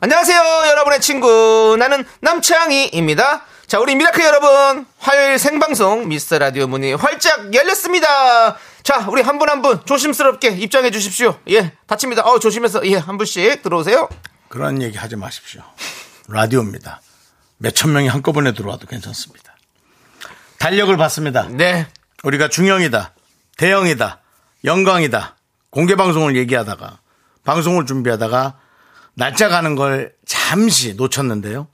안녕하세요, 여러분의 친구. 나는 남창희입니다. 자, 우리 미라클 여러분, 화요일 생방송 미스터 라디오 문이 활짝 열렸습니다. 자, 우리 한 분 한 분 조심스럽게 입장해 주십시오. 예, 다칩니다. 어, 조심해서, 예, 한 분씩 들어오세요. 그런 얘기 하지 마십시오. 라디오입니다. 몇천 명이 한꺼번에 들어와도 괜찮습니다. 달력을 봤습니다. 네. 우리가 중형이다, 대형이다, 영광이다, 공개 방송을 얘기하다가 방송을 준비하다가 날짜 가는 걸 잠시 놓쳤는데요.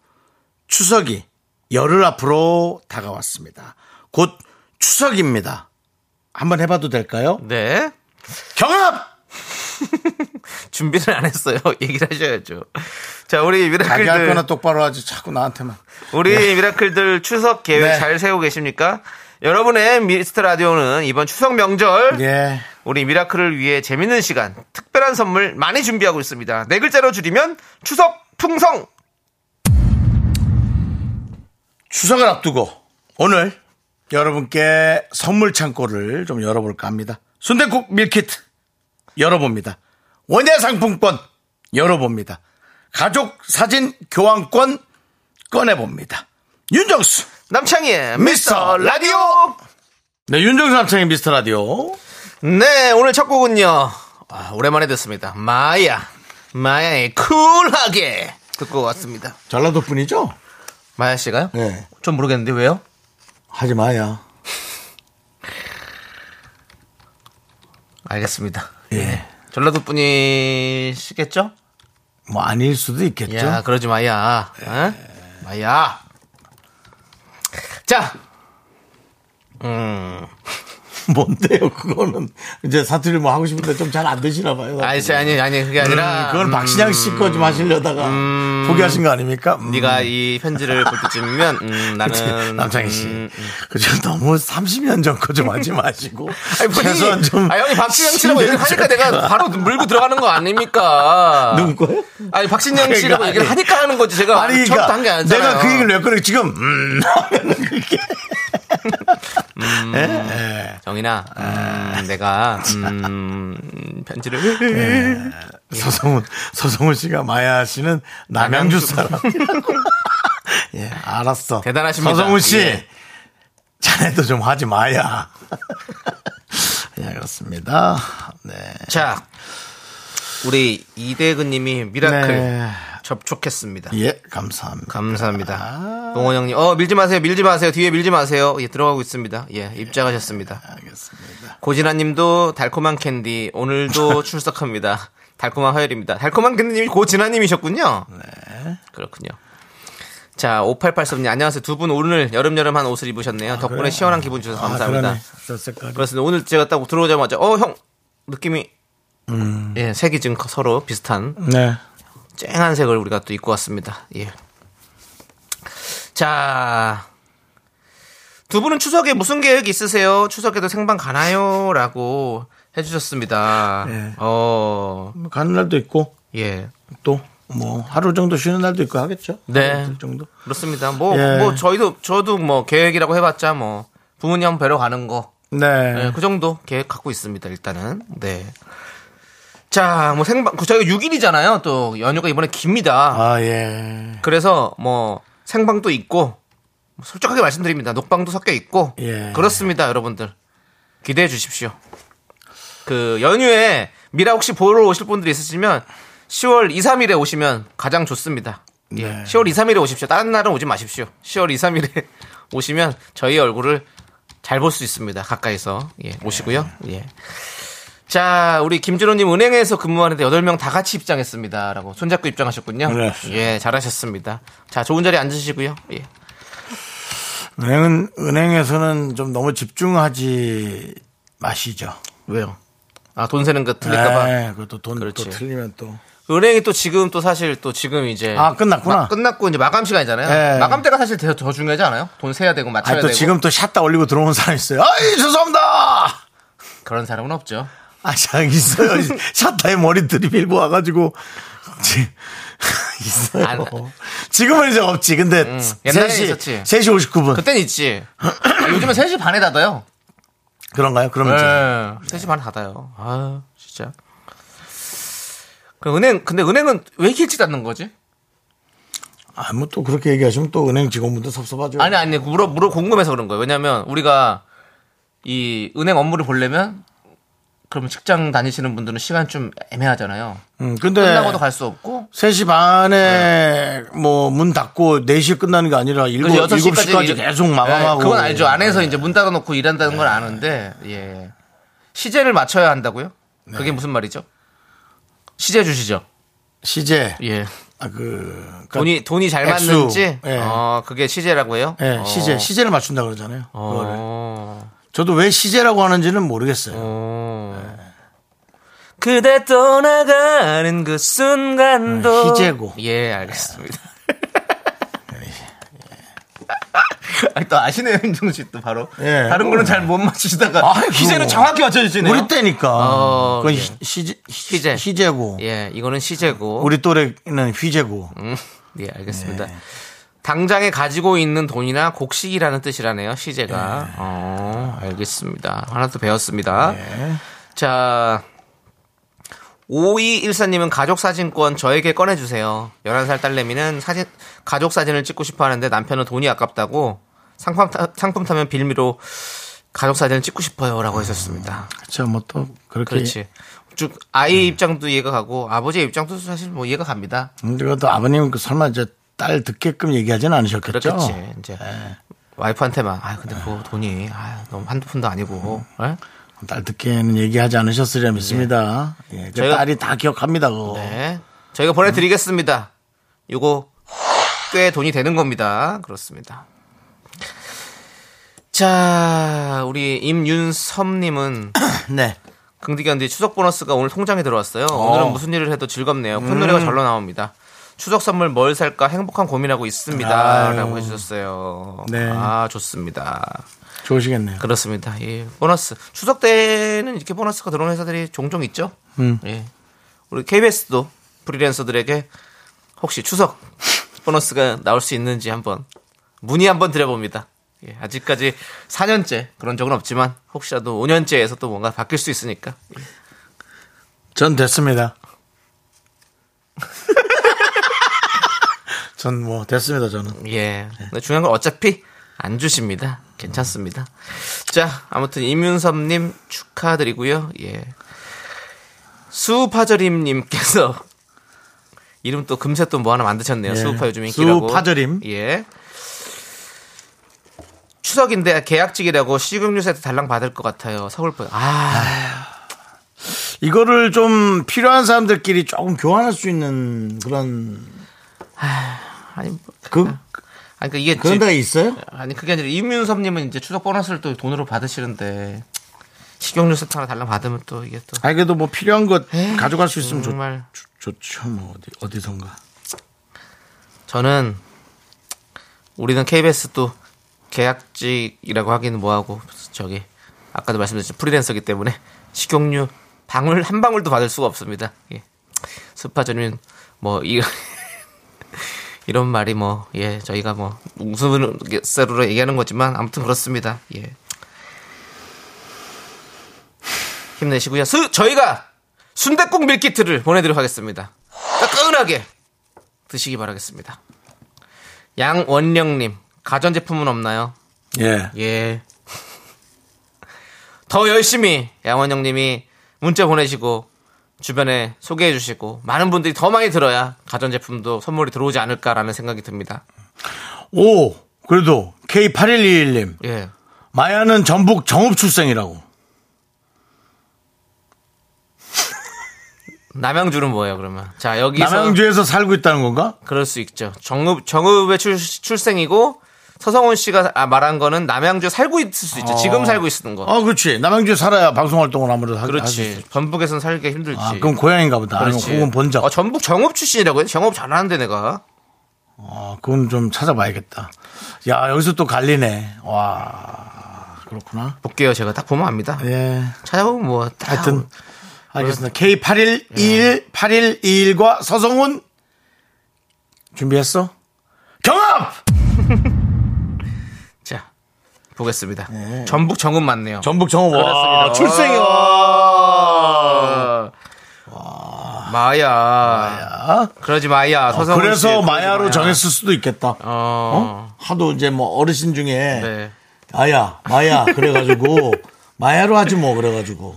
추석이 열흘 앞으로 다가왔습니다. 곧 추석입니다. 한번 해봐도 될까요? 네. 경합! 준비를 안 했어요. 얘기를 하셔야죠. 자, 우리 자기 할 거나 미라클들, 똑바로 하지. 자꾸 나한테만. 우리 미라클들 추석 계획 네. 잘 세우고 계십니까? 여러분의 미스터 라디오는 이번 추석 명절 예. 우리 미라클을 위해 재밌는 시간, 특별한 선물 많이 준비하고 있습니다. 네 글자로 줄이면 추석 풍성. 추석을 앞두고 오늘 여러분께 선물 창고를 좀 열어볼까 합니다. 순대국 밀키트 열어봅니다. 원예 상품권 열어봅니다. 가족 사진 교환권 꺼내봅니다. 윤정수 남창희의 미스터 라디오. 네 윤정수 남창의 미스터 라디오 네, 오늘 첫 곡은요. 아, 오랜만에 듣습니다. 마야. 마야의 쿨하게 듣고 왔습니다. 전라도 분이죠? 마야 씨가요? 네 좀 모르겠는데 왜요? 하지 마야 알겠습니다. 예. 전라도 분이시겠죠? 뭐 아닐 수도 있겠죠. 야, 그러지 마야. 어? 마야. 자, 뭔데요 그거는 이제 사투리 뭐 하고 싶은데 좀 잘 안 되시나 봐요. 아니, 아니, 아니, 그게 아니라. 그건 박신양 씨 거 좀 하시려다가 포기하신 거 아닙니까? 음. 네가 이 편지를 볼 때쯤이면 음, 나는 남창희 씨. 음, 그죠 너무 30년 전 거 좀 하지 마시고. 아니, 최소한 좀. 아, 형이 박신영 씨라고 얘기를 하니까 내가 바로 물고 들어가는 거 아닙니까? 누구 거예요? 아니, 씨라고 그러니까, 얘기를 하니까 하는 거지. 제가 아니, 처음부터 그러니까 한게 아니잖아요. 내가 그 얘기를 왜 그래 지금 음 하면은 그게 정인아, 음, 내가, 음, 편지를. 서성훈 서성훈 씨가 마야 씨는 남양주 사람. 예, 알았어. 대단하십니다. 서성훈 씨, 예. 자네도 좀 하지 마야. 예, 그렇습니다. 네. 자, 우리 이대근 님이 미라클 네. 접속했습니다. 예, 감사합니다. 감사합니다. 동원 형님, 어, 밀지 마세요, 밀지 마세요, 뒤에 밀지 마세요. 예, 들어가고 있습니다. 예, 입장하셨습니다. 알겠습니다. 고진아 님도 달콤한 캔디, 오늘도 출석합니다. 달콤한 화요일입니다. 달콤한 캔디님이 고진아 님이셨군요. 네. 그렇군요. 자, 5883님, 안녕하세요. 두 분 오늘 여름여름한 옷을 입으셨네요. 덕분에 그래요? 시원한 기분 주셔서 감사합니다. 아. 저 색깔이. 그렇습니다. 오늘 제가 딱 들어오자마자, 어, 형, 느낌이, 예, 색이 지금 서로 비슷한 네. 쨍한 색을 우리가 또 입고 왔습니다. 예. 자. 두 분은 추석에 무슨 계획 있으세요? 추석에도 생방 가나요? 라고 해주셨습니다. 네. 어, 뭐 가는 날도 있고 예. 또 뭐 하루 정도 쉬는 날도 있고 하겠죠. 네. 정도. 그렇습니다. 뭐, 예. 뭐, 저희도, 저도 뭐, 계획이라고 해봤자 뭐, 부모님 한 번 뵈러 가는 거. 네. 네, 그 정도 계획 갖고 있습니다, 일단은. 네. 자, 뭐 생방, 저희가 6일이잖아요. 또 연휴가 이번에 깁니다. 아 예. 그래서 뭐 생방도 있고 솔직하게 말씀드립니다. 녹방도 섞여 있고 예. 그렇습니다, 여러분들. 기대해 주십시오. 그 연휴에 미라 혹시 보러 오실 분들이 있으시면 10월 2, 3일에 오시면 가장 좋습니다. 예. 네. 10월 2, 3일에 오십시오. 다른 날은 오지 마십시오. 10월 2, 3일에 오시면 저희 얼굴을 잘 볼 수 있습니다. 가까이서. 예, 오시고요. 예. 자, 우리 김준호님 은행에서 근무하는데 8명 다 같이 입장했습니다. 라고 손잡고 입장하셨군요. 네. 예, 잘하셨습니다. 자, 좋은 자리에 앉으시고요. 예. 은행은 은행에서는 좀 너무 집중하지 마시죠. 왜요? 아, 돈 세는 거 틀릴까봐. 네, 그것도 돈또 그렇지. 틀리면 또 은행이 또 지금 또 사실 또 지금 이제 아, 끝났구나. 마- 끝났고 이제 마감 시간이잖아요. 네. 마감 때가 사실 더, 더 중요하지 않아요? 돈 세야 되고 맞춰야 아니, 또 되고 지금 또 샷다 올리고 들어온 사람 있어요. 아이, 죄송합니다! 그런 사람은 없죠. 아, 참, 있어요. 샷다에 머리 들이 밀고 와가지고. 지- 있어요. 안- 지금은 이제 없지. 근데 옛날에 3시, 있었지. 3시 59분. 그땐 있지. 아, 요즘은 3시 반에 닫아요. 그런가요? 그러면 이제 네. 3시 반에 닫아요. 아, 진짜. 그 은행, 근데 은행은 왜 이렇게 일찍 닫는 거지? 아, 뭐 또 그렇게 얘기하시면 또 은행 직원분들 섭섭하죠. 아니, 아니, 물어, 물어, 궁금해서 그런 거예요. 왜냐면 우리가 이 은행 업무를 보려면 그러면 직장 다니시는 분들은 시간 좀 애매하잖아요. 음, 근데 끝나고도 갈 수 없고 3시 반에 뭐문 닫고 4시에 끝나는 게 아니라 7, 그래서 6시까지 7시까지 계속 마감하고. 그건 알죠. 안에서 이제 문 닫아 놓고 일한다는 건 아는데, 예. 시제를 맞춰야 한다고요? 그게 네. 무슨 말이죠? 시제 주시죠. 시제. 예. 아, 그. 그러니까 돈이, 돈이 잘 액수. 맞는지, 예. 어, 그게 시제라고 해요? 예, 어. 시제. 시제를 맞춘다 그러잖아요. 어. 저도 왜 시제라고 하는지는 모르겠어요. 어. 그대 떠나가는 그 순간도. 네, 희재고. 예, 알겠습니다. 아니, 또 아시네요, 윤정 씨또 바로. 예. 다른 거는 잘 못 맞추시다가. 아이고. 희재는 정확히 맞춰주시네요. 우리 때니까. 어, 그건 예. 시- 시제, 희재. 희재고. 예, 이거는 시제고. 우리 또래는 휘재고. 음, 예, 알겠습니다. 당장에 가지고 있는 돈이나 곡식이라는 뜻이라네요, 시제가. 어, 알겠습니다. 하나 더 배웠습니다. 자, 5214님은 가족 사진권 저에게 꺼내주세요. 11살 딸내미는 사진, 가족 사진을 찍고 싶어 하는데 남편은 돈이 아깝다고 상품, 타, 상품 타면 빌미로 가족 사진을 찍고 싶어요. 라고 하셨습니다. 그렇죠. 뭐또 그렇게. 그렇지. 쭉 아이 입장도 이해가 가고 아버지 입장도 사실 뭐 이해가 갑니다. 근데 그것도 아버님은 그 설마 이제 딸 듣게끔 얘기하지는 않으셨겠죠? 그렇겠지. 이제 와이프한테만 아 근데 그 돈이 아, 너무 한두 푼도 아니고. 예? 딸 듣기에는 얘기하지 않으셨으리라 믿습니다. 예, 그 저희가- 딸이 다 기억합니다. 그거. 네. 저희가 보내드리겠습니다. 요거 꽤 돈이 되는 겁니다. 그렇습니다. 자, 우리 임윤섭님은 네. 긍디견디 추석 보너스가 오늘 통장에 들어왔어요. 오늘은 무슨 일을 해도 즐겁네요. 큰 노래가 절로 나옵니다. 추석 선물 뭘 살까 행복한 고민하고 있습니다. 아유. 라고 해주셨어요. 네. 아, 좋습니다. 좋으시겠네요. 그렇습니다. 예. 보너스. 추석 때는 이렇게 보너스가 들어오는 회사들이 종종 있죠. 음. 예. 우리 KBS도 프리랜서들에게 혹시 추석 보너스가 나올 수 있는지 한번 문의 한번 드려봅니다. 예. 아직까지 4년째 그런 적은 없지만 혹시라도 5년째에서 또 뭔가 바뀔 수 있으니까. 예. 전 됐습니다. 전 뭐 됐습니다. 저는. 예. 근데 중요한 건 어차피 안 주십니다. 괜찮습니다. 자, 아무튼 이윤섭님 축하드리고요. 예. 수파절임님께서 이름 또 금세 또 뭐 하나 만드셨네요. 예. 수우파 요즘 인기라고. 수파절임. 예. 추석인데 계약직이라고 식용유 세트 달랑 받을 것 같아요. 서울분. 아, 이거를 좀 필요한 사람들끼리 조금 교환할 수 있는 그런 아 니, 뭐, 그 아니 그 이게 그런 지- 데 있어요? 아니 그게 아니라 이윤섭님은 이제 추석 보너스를 또 돈으로 받으시는데 식용유 세트 하나 달랑 받으면 또 이게 또 아니 그래도 뭐 필요한 것 가져갈 수 있으면 좋, 정말 좋, 좋죠. 뭐 어디 어디선가. 저는 우리는 KBS 또 계약직이라고 하기는 뭐하고 저기 아까도 말씀드렸죠 프리랜서기 때문에 식용유 방울 한 방울도 받을 수가 없습니다. 예. 스파 전은 뭐 이, 이런 말이 뭐 예 저희가 뭐 우스갯소리로 얘기하는 거지만 아무튼 그렇습니다. 예. 힘내시고요. 수, 저희가 순대국 밀키트를 보내드리도록 하겠습니다. 따끈하게 드시기 바라겠습니다. 양원령님, 가전제품은 없나요? 예. 예. 더 열심히 양원영님이 문자 보내시고 주변에 소개해 주시고 많은 분들이 더 많이 들어야 가전제품도 선물이 들어오지 않을까라는 생각이 듭니다. 오 그래도 K8121님 예. 마야는 전북 정읍 출생이라고. 남양주는 뭐예요, 그러면? 자, 여기서 남양주에서 살고 있다는 건가? 그럴 수 있죠. 정읍 정읍의 출, 출생이고 서성훈 씨가 아, 말한 거는 남양주에 살고 있을 수 있죠. 지금 살고 있는 거. 어, 그렇지. 남양주에 살아야 방송 활동을 아무래도 하- 할수 그렇지. 전북에서는 살기 힘들지. 아, 그럼 고향인가 보다. 그렇지. 혹은 본적. 어, 전북 정읍 출신이라고 해. 정읍 잘하는데 내가. 아, 그건 좀 찾아봐야겠다. 야, 여기서 또 갈리네. 와, 그렇구나. 볼게요. 제가 딱 보면 압니다. 예. 찾아보면 뭐. 딱 하여튼, 알겠습니다. K8121, 8121과 서성훈 준비했어? 경합! 자, 보겠습니다. 전북 정읍 맞네요. 전북 정읍 와. 출생이 와. 와. 마야. 야. 그러지 마야. 서성훈 씨. 어, 그래서 그러지 마야로 마야. 정했을 수도 있겠다. 어. 어? 하도 이제 뭐 어르신 중에 네. 아야, 마야 그래가지고 마야로 하지 뭐 그래가지고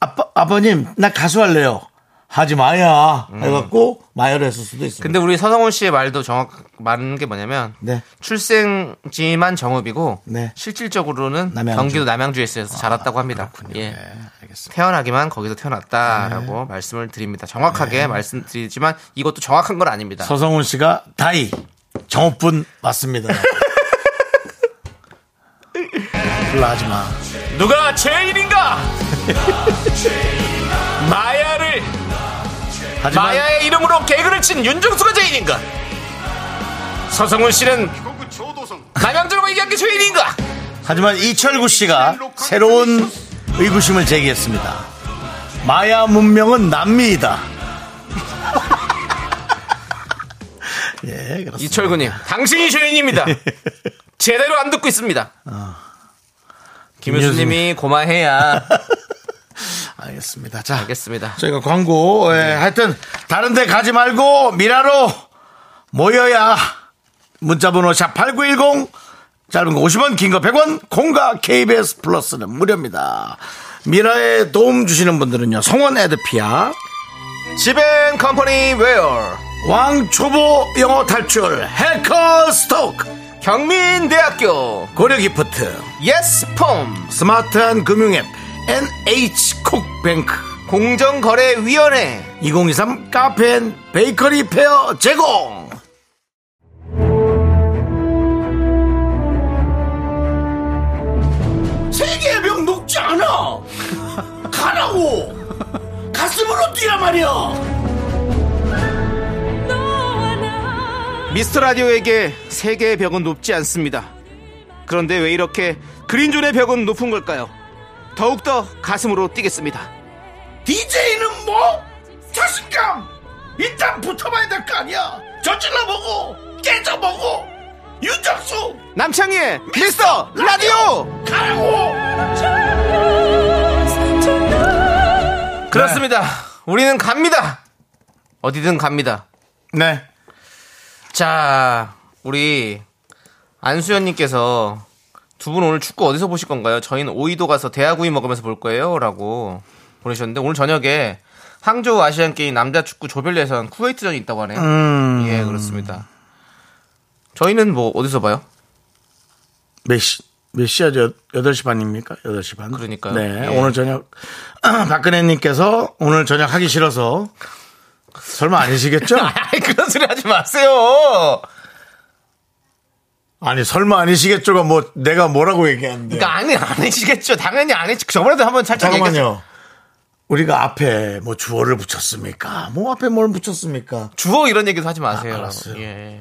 아빠 아버님 나 가수 할래요. 하지 마야 해갖고 마야로 했을 수도 있습니다. 근데 우리 서성훈 씨의 말도 정확 맞는 게 뭐냐면 네. 출생지만 정읍이고 네. 실질적으로는 남양주. 경기도 남양주에서 자랐다고 합니다. 예. 네, 알겠습니다. 태어나기만 거기서 태어났다라고 말씀을 드립니다. 정확하게 말씀드리지만 이것도 정확한 건 아닙니다. 서성훈 씨가 다이 정업분 맞습니다. 불러 하지 마. 누가 죄인인가? 마야를 하지만 마야의 이름으로 개그를 친 윤정수가 죄인인가? 서성훈 씨는 남양주로 얘기한 게 죄인인가? 하지만 이철구 씨가 새로운 의구심을 제기했습니다. 마야 문명은 남미이다. 예, 그렇습니다. 이철구님, 당신이 죄인입니다. 제대로 안 듣고 있습니다. 김효수님이 고마해야 알겠습니다. 자, 알겠습니다. 저희가 광고, 예, 하여튼, 다른 데 가지 말고, 미라로 모여, 문자번호 샵8910, 짧은 거 50원, 긴 거 100원, 콩과 KBS 플러스는 무료입니다. 미라에 도움 주시는 분들은요, 성원애드피아, 지벤 컴퍼니 웨어, 왕초보 영어 탈출, 해커스톡, 경민대학교, 고려 기프트, 예스폼, 스마트한 금융앱, NH콕뱅크, 공정거래위원회, 2023 카페 앤 베이커리 페어 제공! 세계의 벽 녹지 않아! 가라고! 가슴으로 뛰란 말이야! 미스터 라디오에게 세계의 벽은 높지 않습니다. 그런데 왜 이렇게 그린존의 벽은 높은 걸까요? 더욱더 가슴으로 뛰겠습니다. DJ는 뭐? 자신감! 일단 붙어봐야 될 거 아니야! 저질러보고! 깨져보고! 윤정수! 남창희의 미스터 라디오! 가라고! 그렇습니다. 우리는 갑니다. 어디든 갑니다. 네. 자, 우리 안수현님께서 두 분 오늘 축구 어디서 보실 건가요? 저희는 오이도 가서 대하구이 먹으면서 볼 거예요. 라고 보내셨는데 오늘 저녁에 항저우 아시안 게임 남자 축구 조별 예선 쿠웨이트전이 있다고 하네요. 음. 예, 그렇습니다. 저희는 뭐 어디서 봐요? 몇 시, 몇 시야죠? 8시 반입니까? 8시 반. 그러니까요. 네. 예. 오늘 저녁, 박근혜 님께서 오늘 저녁 하기 싫어서 설마 아니시겠죠? 아이, 그런 소리 하지 마세요. 아니, 설마 아니시겠죠가 뭐, 내가 뭐라고 얘기하는데. 그러니까 아니, 아니시겠죠. 당연히 아니지. 저번에도 한번 살짝. 잠깐만요. 우리가 앞에 뭐 주어를 붙였습니까? 뭐 앞에 뭘 붙였습니까? 주어 이런 얘기도 하지 마세요. 아, 알았어요. 예.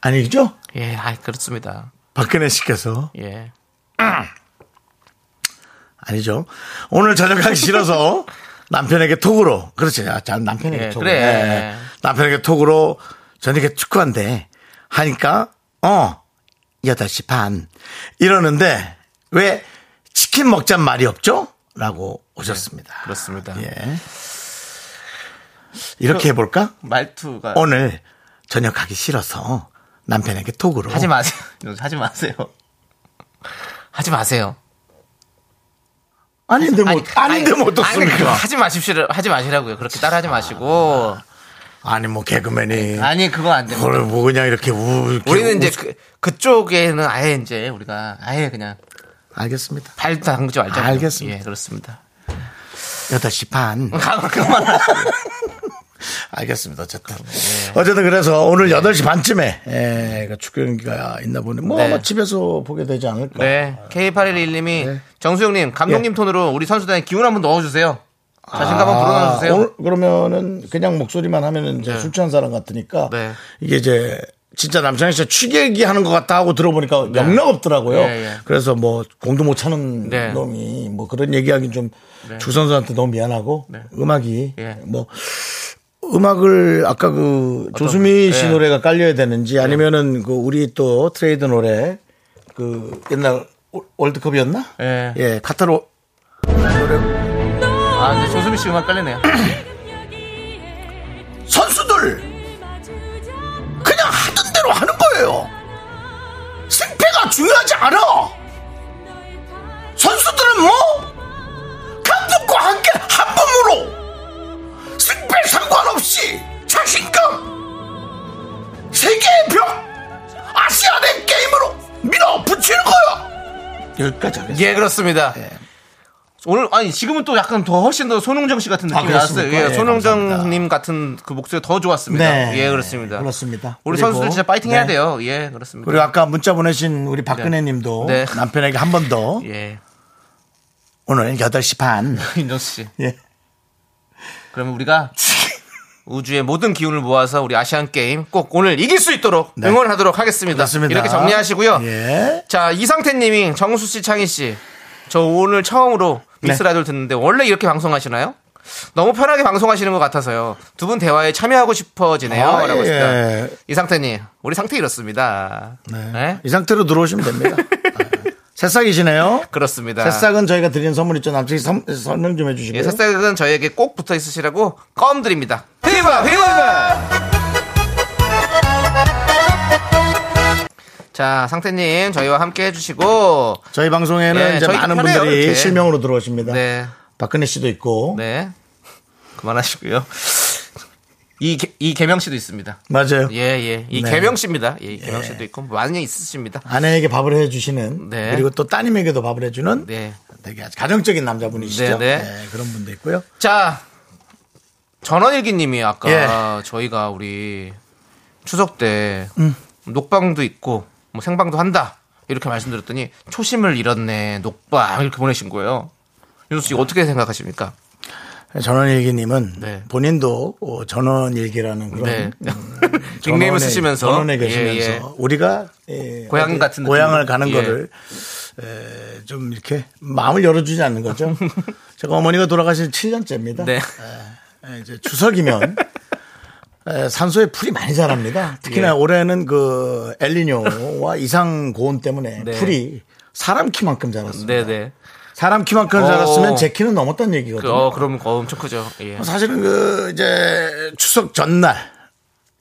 아니죠? 예, 아이, 그렇습니다. 박근혜 씨께서. 예. 아니죠. 오늘 저녁 하기 싫어서 남편에게 톡으로. 그렇지. 아, 자, 남편에게 예, 톡으로. 그래. 네. 남편에게 톡으로 저녁에 축구한대. 하니까, 어, 8시 반. 이러는데, 왜 치킨 먹잔 말이 없죠? 라고 오셨습니다. 그렇습니다. 예. 이렇게 해볼까? 말투가. 오늘 저녁 하기 싫어서 남편에게 톡으로. 하지 마세요. 하지 마세요. 하지 마세요. 아닌데 뭐, 아니, 는데뭐 아니, 어떻습니까? 그거 하지 마십시오. 하지 마시라고요. 그렇게 따라하지 마시고. 아니, 뭐, 개그맨이. 아니, 그거 안 됩니다. 그걸 뭐 그냥 이렇게 우. 이렇게 우리는 이제 웃- 그, 그쪽에는 아예 이제 우리가 아예 그냥 알겠습니다. 발도 담그지 말자. 알겠습니다. 예, 그렇습니다. 8시 반. 그만. 알겠습니다. 어쨌든. 어쨌든 그래서 오늘 8시 반쯤에 예, 그 축구 경기가 있나 보네. 뭐 네. 아마 집에서 보게 되지 않을까. 네. K8121님이 네. 정수영님, 감독님 톤으로 우리 선수단에 기운 한번 넣어주세요. 자신감 아, 불어넣어주세요. 오늘 그러면은 그냥 목소리만 하면은 이제 네. 술 취한 사람 같으니까 네. 이게 이제 진짜 남창희 씨가 취객이 하는 것 같다 하고 들어보니까 영락 없더라고요. 네, 네. 그래서 뭐 공도 못 차는 네. 놈이 뭐 그런 얘기하긴 좀 주선수한테 너무 미안하고 음악이 예. 뭐 음악을 아까 그 조수미 씨 예. 노래가 깔려야 되는지 아니면은 그 우리 또 트레이드 노래 그 옛날 올- 월드컵이었나? 예. 예, 카타로 아, 근데 조수미 씨 음악 깔리네요. 선수들 그냥 하던 대로 하는 거예요. 승패가 중요하지 않아. 선수들은 뭐 감독과 함께 한 몸으로 승패 상관없이 자신감 세계의 벽 아시아의 게임으로 밀어붙이는 거야. 여기까지 하겠습니다. 예, 그렇습니다. 오늘 아니 지금은 또 약간 더 훨씬 더 손흥정 씨 같은 아, 느낌이 나왔어요. 그렇습니까? 예, 예, 손흥정님. 같은 그 목소리 더 좋았습니다. 예, 그렇습니다. 그렇습니다. 우리 선수들 진짜 파이팅 해야 네. 돼요. 예, 그렇습니다. 그리고 아까 문자 보내신 우리 박근혜 님도 네. 남편에게 한 번 더 예, 오늘 8시 반. 윤정수 씨. 예. 그러면 우리가 우주의 모든 기운을 모아서 우리 아시안 게임 꼭 오늘 이길 수 있도록 응원하도록 하겠습니다. 그렇습니다. 이렇게 정리하시고요. 예. 자, 이상태님이 정수 씨, 창희 씨, 저 오늘 처음으로 미스 네. 라디오를 듣는데 원래 이렇게 방송하시나요? 너무 편하게 방송하시는 것 같아서요. 두 분 대화에 참여하고 싶어지네요. 아, 라고 예. 했습니다. 이상태님, 우리 상태 이렇습니다. 네? 이 상태로 들어오시면 됩니다. 아, 새싹이시네요. 그렇습니다. 새싹은 저희가 드린 선물 있죠. 남친이 선- 설명 좀 해주시고요. 예, 새싹은 저에게 꼭 붙어 있으시라고 껌 드립니다. 휘바, 휘바! 자, 상태님, 저희와 함께 해주시고, 저희 방송에는 예, 이제 저희 많은 편해요, 분들이 이렇게. 실명으로 들어오십니다. 네, 박근혜 씨도 있고. 네. 그만하시고요. 이, 개- 이 개명 씨도 있습니다. 맞아요. 예, 예. 이 네. 개명 씨입니다. 예, 이 개명 씨도 있고, 많이 있으십니다. 아내에게 밥을 해주시는 네. 그리고 또 따님에게도 밥을 해주는 네. 되게 아주 가정적인 남자분이시죠. 네, 네. 그런 분도 있고요. 자, 전원일기 님이 아까 예. 저희가 우리 추석 때 음. 녹방도 있고 뭐 생방도 한다. 이렇게 말씀드렸더니 초심을 잃었네. 녹방 이렇게 보내신 거예요. 윤수 씨 어떻게 생각하십니까? 전원일기님은 네. 본인도 어, 전원일기라는 그런 네. 음, 닉네임을 쓰시면서 전원에 계시면서 예, 예. 우리가 예, 고향 어디 같은 고향을 느낌. 가는 예. 거를 에, 좀 이렇게 마음을 열어주지 않는 거죠. 제가 어머니가 돌아가신 7년째입니다. 네. 이제 추석이면 에, 산소에 풀이 많이 자랍니다. 특히나 예. 올해는 그 엘리뇨와 이상 고온 때문에 네. 풀이 사람 키만큼 자랐습니다. 네, 네. 사람 키만큼 어. 자랐으면 제 키는 넘었다는 그, 얘기거든요. 어, 그럼 어, 엄청 크죠. 예. 사실은 그 이제 추석 전날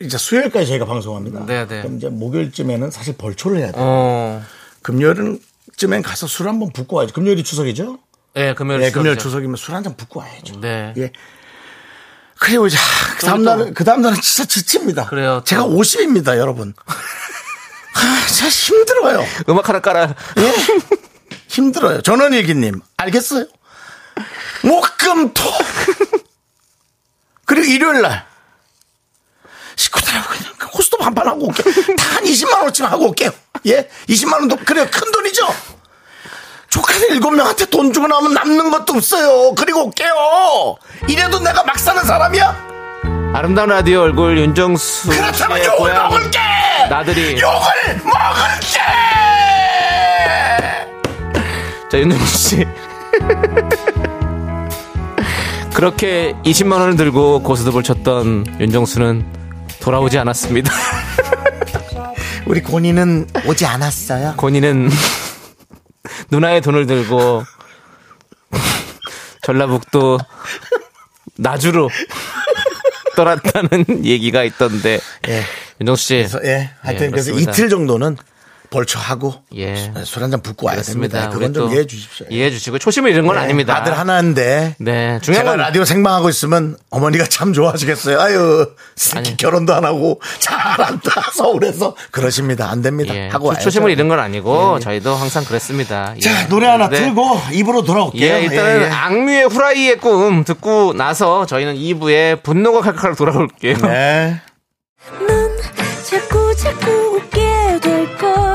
이제 수요일까지 저희가 방송합니다. 네, 네. 그럼 이제 목요일쯤에는 사실 벌초를 해야 돼요. 어. 금요일쯤엔 가서 술 한번 붓고 와야죠. 금요일이 추석이죠? 예, 금요일 네, 금요일 추석이죠. 추석이면 술 한 잔 붓고 와야죠. 네. 예. 그리고 이제 그 다음날은 그 다음날은 진짜 지칩니다. 그래요, 또. 제가 50입니다, 여러분. 아, 진짜 힘들어요. 음악 하나 깔아. 예. 힘들어요. 전원일기님, 알겠어요? 목 금 토. 그리고 일요일 날. 식구들하고 그냥 그 호스톱 한판 하고 올게요. 다 한 20만원쯤 하고 올게요. 예? 20만원도, 그래요. 큰 돈이죠? 조카들 일곱 명한테 돈 주고 나오면 남는 것도 없어요. 그리고 올게요. 이래도 내가 막 사는 사람이야? 아름다운 라디오 얼굴 윤정수 그렇다면 욕을 고향 먹을게! 나들이 욕을 먹을게! 자, 윤정수 씨. 그렇게 20만 원을 들고 고스톱을 쳤던 윤정수는 돌아오지 않았습니다. 우리 고니는 오지 않았어요. 권희는 누나의 돈을 들고 전라북도 나주로 떠났다는 얘기가 있던데 예. 윤정수 씨. 그래서 예, 하여튼 예, 그래서. 이틀 정도는 벌초하고 예. 술 한 잔 붓고 와야 그렇습니다. 됩니다. 그건 좀또 이해해 주십시오. 이해해 주시고 초심을 잃은 건 네, 아닙니다. 아들 하나인데 네, 중요한 제가 건 라디오 생방하고 있으면 어머니가 참 좋아하시겠어요. 아유, 새끼 아니. 결혼도 안 하고 잘한다 서울에서 그러십니다. 안 됩니다. 예, 하고. 초심을 잃은 건 아니고 저희도 항상 그랬습니다. 예. 자, 노래 하나 네. 틀고 입으로 돌아올게요. 예, 일단은 예, 예. 악뮤의 후라이의 꿈 듣고 나서 저희는 2부에 분노가 칼칼 돌아올게요. 네. 넌 자꾸 자꾸 웃게 될 거야.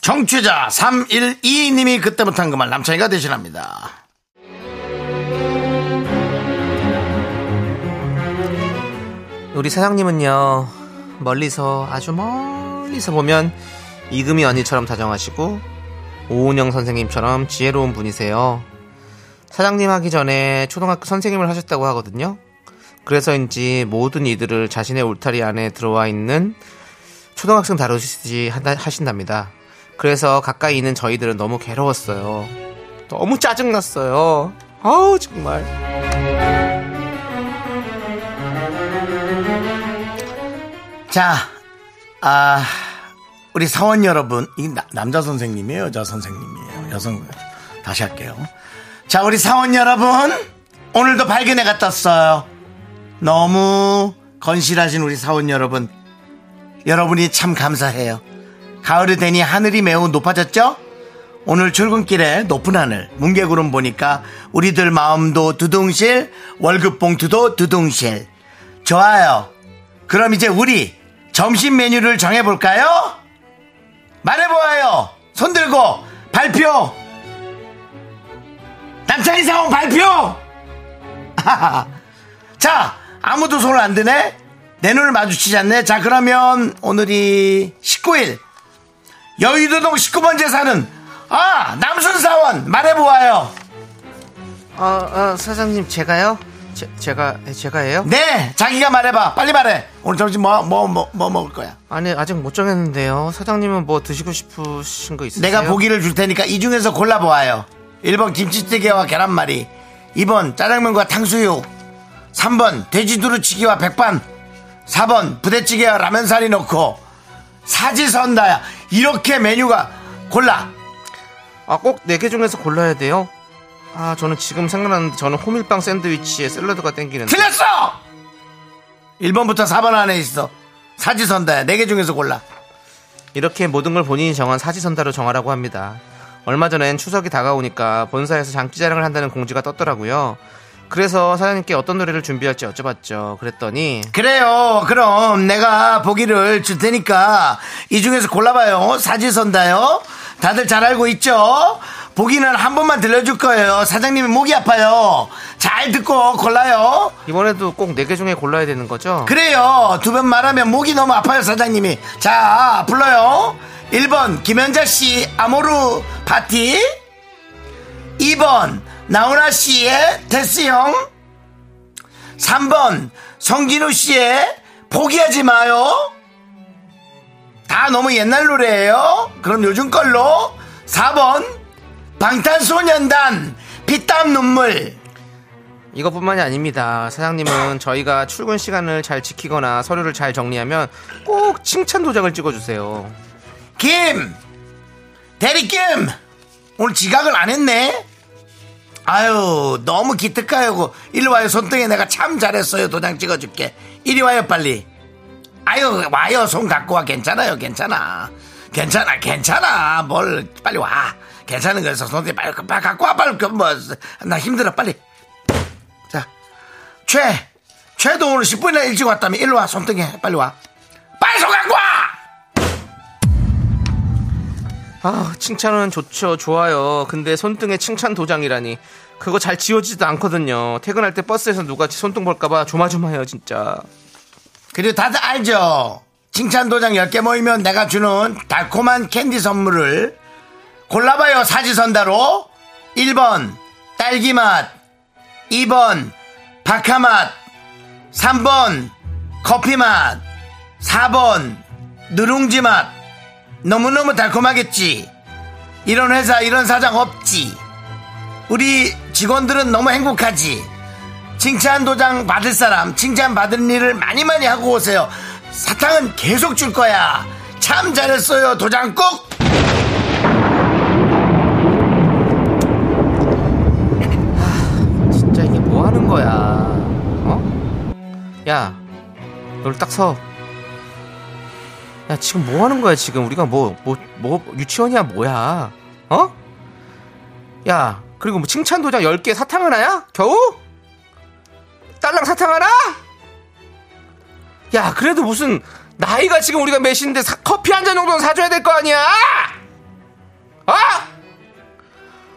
정취자 312님이 그때 못한 그 말 남창이가 대신합니다. 우리 사장님은요, 멀리서, 아주 멀리서 보면 이금희 언니처럼 다정하시고, 오은영 선생님처럼 지혜로운 분이세요. 사장님 하기 전에 초등학교 선생님을 하셨다고 하거든요. 그래서인지 모든 이들을 자신의 울타리 안에 들어와 있는 초등학생 한다- 하신답니다. 그래서 가까이 있는 저희들은 너무 괴로웠어요. 너무 짜증났어요. 아우, 정말. 자, 아, 우리 사원 여러분, 이 나- 남자 선생님이에요, 여자 선생님이에요, 여성. 다시 할게요. 자, 우리 사원 여러분, 오늘도 발견해가 떴어요. 너무 건실하신 우리 사원 여러분, 여러분이 참 감사해요. 가을이 되니 하늘이 매우 높아졌죠? 오늘 출근길에 높은 하늘, 뭉게구름 보니까 우리들 마음도 두둥실, 월급 봉투도 두둥실. 좋아요. 그럼 이제 우리 점심 메뉴를 정해볼까요? 말해보아요. 손 들고 발표. 남창희 사원 발표. 자, 아무도 손을 안 드네. 내 눈을 마주치지 않네. 자, 그러면 오늘이 19일 여의도동 19번째 사는 아 남순 사원 말해보아요. 어, 어, 사장님, 제가요? 제, 제가, 제가 해요? 네, 자기가 말해봐. 빨리 말해. 오늘 점심 뭐 뭐 뭐 뭐 먹을 거야? 아니, 아직 못 정했는데요. 사장님은 뭐 드시고 싶으신 거 있으세요? 내가 보기를 줄 테니까 이 중에서 골라보아요. 1번 김치찌개와 계란말이 2번 짜장면과 탕수육 3번 돼지두루치기와 백반 4번 부대찌개와 라면사리 넣고 사지선다야 이렇게 메뉴가 골라 아, 꼭 네 개 중에서 골라야 돼요? 아, 저는 지금 생각나는데 저는 호밀빵 샌드위치에 샐러드가 땡기는데. 틀렸어 1번부터 4번 안에 있어 사지선다야 4개 중에서 골라 이렇게 모든 걸 본인이 정한 사지선다로 정하라고 합니다. 얼마 전엔 추석이 다가오니까 본사에서 장기 자랑을 한다는 공지가 떴더라고요. 그래서 사장님께 어떤 노래를 준비할지 여쭤봤죠. 그랬더니 그래요. 그럼 내가 보기를 줄 테니까 이 중에서 골라봐요. 사지선다요. 다들 잘 알고 있죠? 보기는 한 번만 들려줄 거예요. 사장님이 목이 아파요. 잘 듣고 골라요. 이번에도 꼭 네 개 중에 골라야 되는 거죠? 그래요. 두 번 말하면 목이 너무 아파요, 사장님이. 자, 불러요. 1번, 김현자 씨, 아모르 파티. 2번, 나훈아 씨의 데스형. 3번, 성진우 씨의 포기하지 마요. 다 너무 옛날 노래예요. 그럼 요즘 걸로 4번, 방탄소년단, 피땀 눈물. 이것뿐만이 아닙니다. 사장님은 저희가 출근 시간을 잘 지키거나 서류를 잘 정리하면 꼭 칭찬 도장을 찍어주세요. 김! 대리김! 오늘 지각을 안 했네? 아유, 너무 기특하고. 일로 와요, 손등에 내가 참 잘했어요. 도장 찍어줄게. 이리 와요, 빨리. 아유, 와요, 손 갖고 와. 괜찮아요, 괜찮아. 괜찮아, 괜찮아. 뭘, 빨리 와. 괜찮은 거에서 손등에 빨리, 빨리 갖고 와, 빨리. 그 뭐, 나 힘들어, 빨리. 자, 최! 최도 오늘 10분이나 일찍 왔다며. 일로 와, 손등에. 빨리 와. 빨리 손 갖고 아, 칭찬은 좋죠. 좋아요. 근데 손등에 칭찬 도장이라니. 그거 잘 지워지지도 않거든요. 퇴근할 때 버스에서 누가 손등 볼까봐 조마조마해요, 진짜. 그리고 다들 알죠? 칭찬 도장 10개 모이면 내가 주는 달콤한 캔디 선물을 골라봐요, 사지선다로. 1번, 딸기맛. 2번, 바카맛. 3번, 커피맛. 4번, 누룽지맛. 너무너무 달콤하겠지? 이런 회사, 이런 사장 없지? 우리 직원들은 너무 행복하지? 칭찬 도장 받을 사람, 칭찬 받은 일을 많이 많이 하고 오세요. 사탕은 계속 줄 거야. 참 잘했어요, 도장 꼭! 진짜 이게 뭐 하는 거야? 어? 야, 널 딱 서. 야, 지금 뭐 하는 거야, 지금? 우리가 뭐, 뭐, 뭐, 유치원이야, 뭐야? 어? 야, 그리고 뭐 칭찬 도장 10개 사탕 하나야? 겨우? 딸랑 사탕 하나? 야, 그래도 무슨, 나이가 지금 우리가 몇인데 사- 커피 한 잔 정도는 사줘야 될 거 아니야? 아!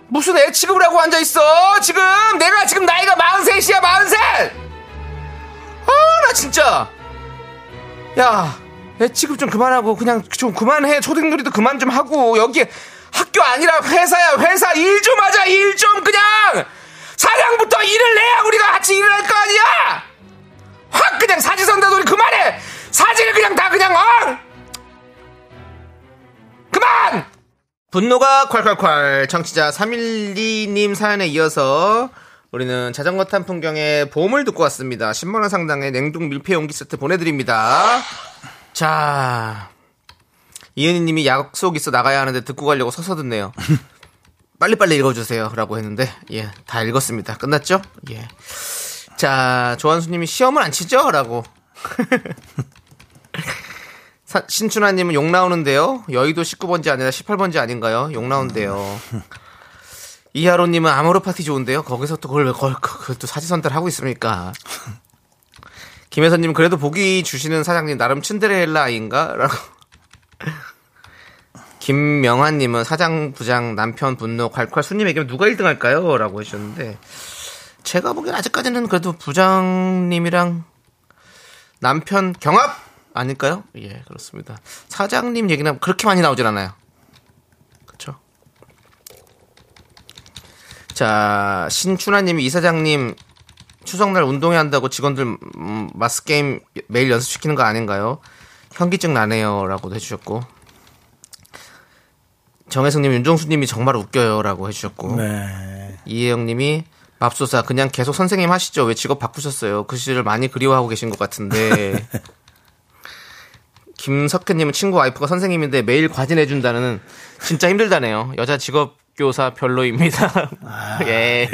무슨 애 취급을 하고 앉아있어 지금 내가 지금 나이가 43이야 43 아 나 진짜 야애 취급 좀 그만하고 그냥 좀 그만해. 초딩놀이도 그만 좀 하고 여기 학교 아니라 회사야. 회사 일 좀 하자. 일 좀 그냥. 사장부터 일을 내야 우리가 같이 일을 할 거 아니야. 확 그냥 사지 선다 놀이 그만해. 사지를 그냥 다 그냥 어? 그만! 분노가 콸콸콸. 청취자 312님 사연에 이어서 우리는 자전거 탄 풍경의 보험을 듣고 왔습니다. 10만원 상당의 냉동 밀폐 용기 세트 보내드립니다. 자, 이은희 님이 약속 있어 나가야 하는데 듣고 가려고 서서 듣네요. 빨리빨리 읽어주세요. 라고 했는데, 예, 다 읽었습니다. 끝났죠? 예. 자, 조한수 님이 시험은 안 치죠? 라고. 사- 신춘하 님은 욕 나오는데요. 여의도 19번지 아니라 18번지 아닌가요? 욕 나온대요. 이하로 님은 아모르 파티 좋은데요. 거기서 또 그걸 왜 걸, 그걸 또 사지선달 하고 있습니까? 김혜선님 그래도 보기 주시는 사장님 나름 츤데레라인가? 라고. 김명환님은 사장 부장 남편 분노 콸콸 손님에게 누가 1등 할까요? 라고 해주셨는데 제가 보기엔 아직까지는 그래도 부장님이랑 남편 경합 아닐까요? 예, 그렇습니다. 사장님 얘기는 그렇게 많이 나오질 않아요. 그렇죠? 자, 신춘하님이 이사장님 추석날 운동회 한다고 직원들 음, 마스 게임 매일 연습시키는 거 아닌가요? 현기증 나네요라고도 해주셨고. 정혜승님 윤정수님이 정말 웃겨요라고 해주셨고. 네. 이혜영님이 맙소사 그냥 계속 선생님 하시죠. 왜 직업 바꾸셨어요? 그 시절을 많이 그리워하고 계신 것 같은데. 김석현님은 친구 와이프가 선생님인데 매일 과진해준다는 진짜 힘들다네요. 여자 직업 교사 별로입니다 예.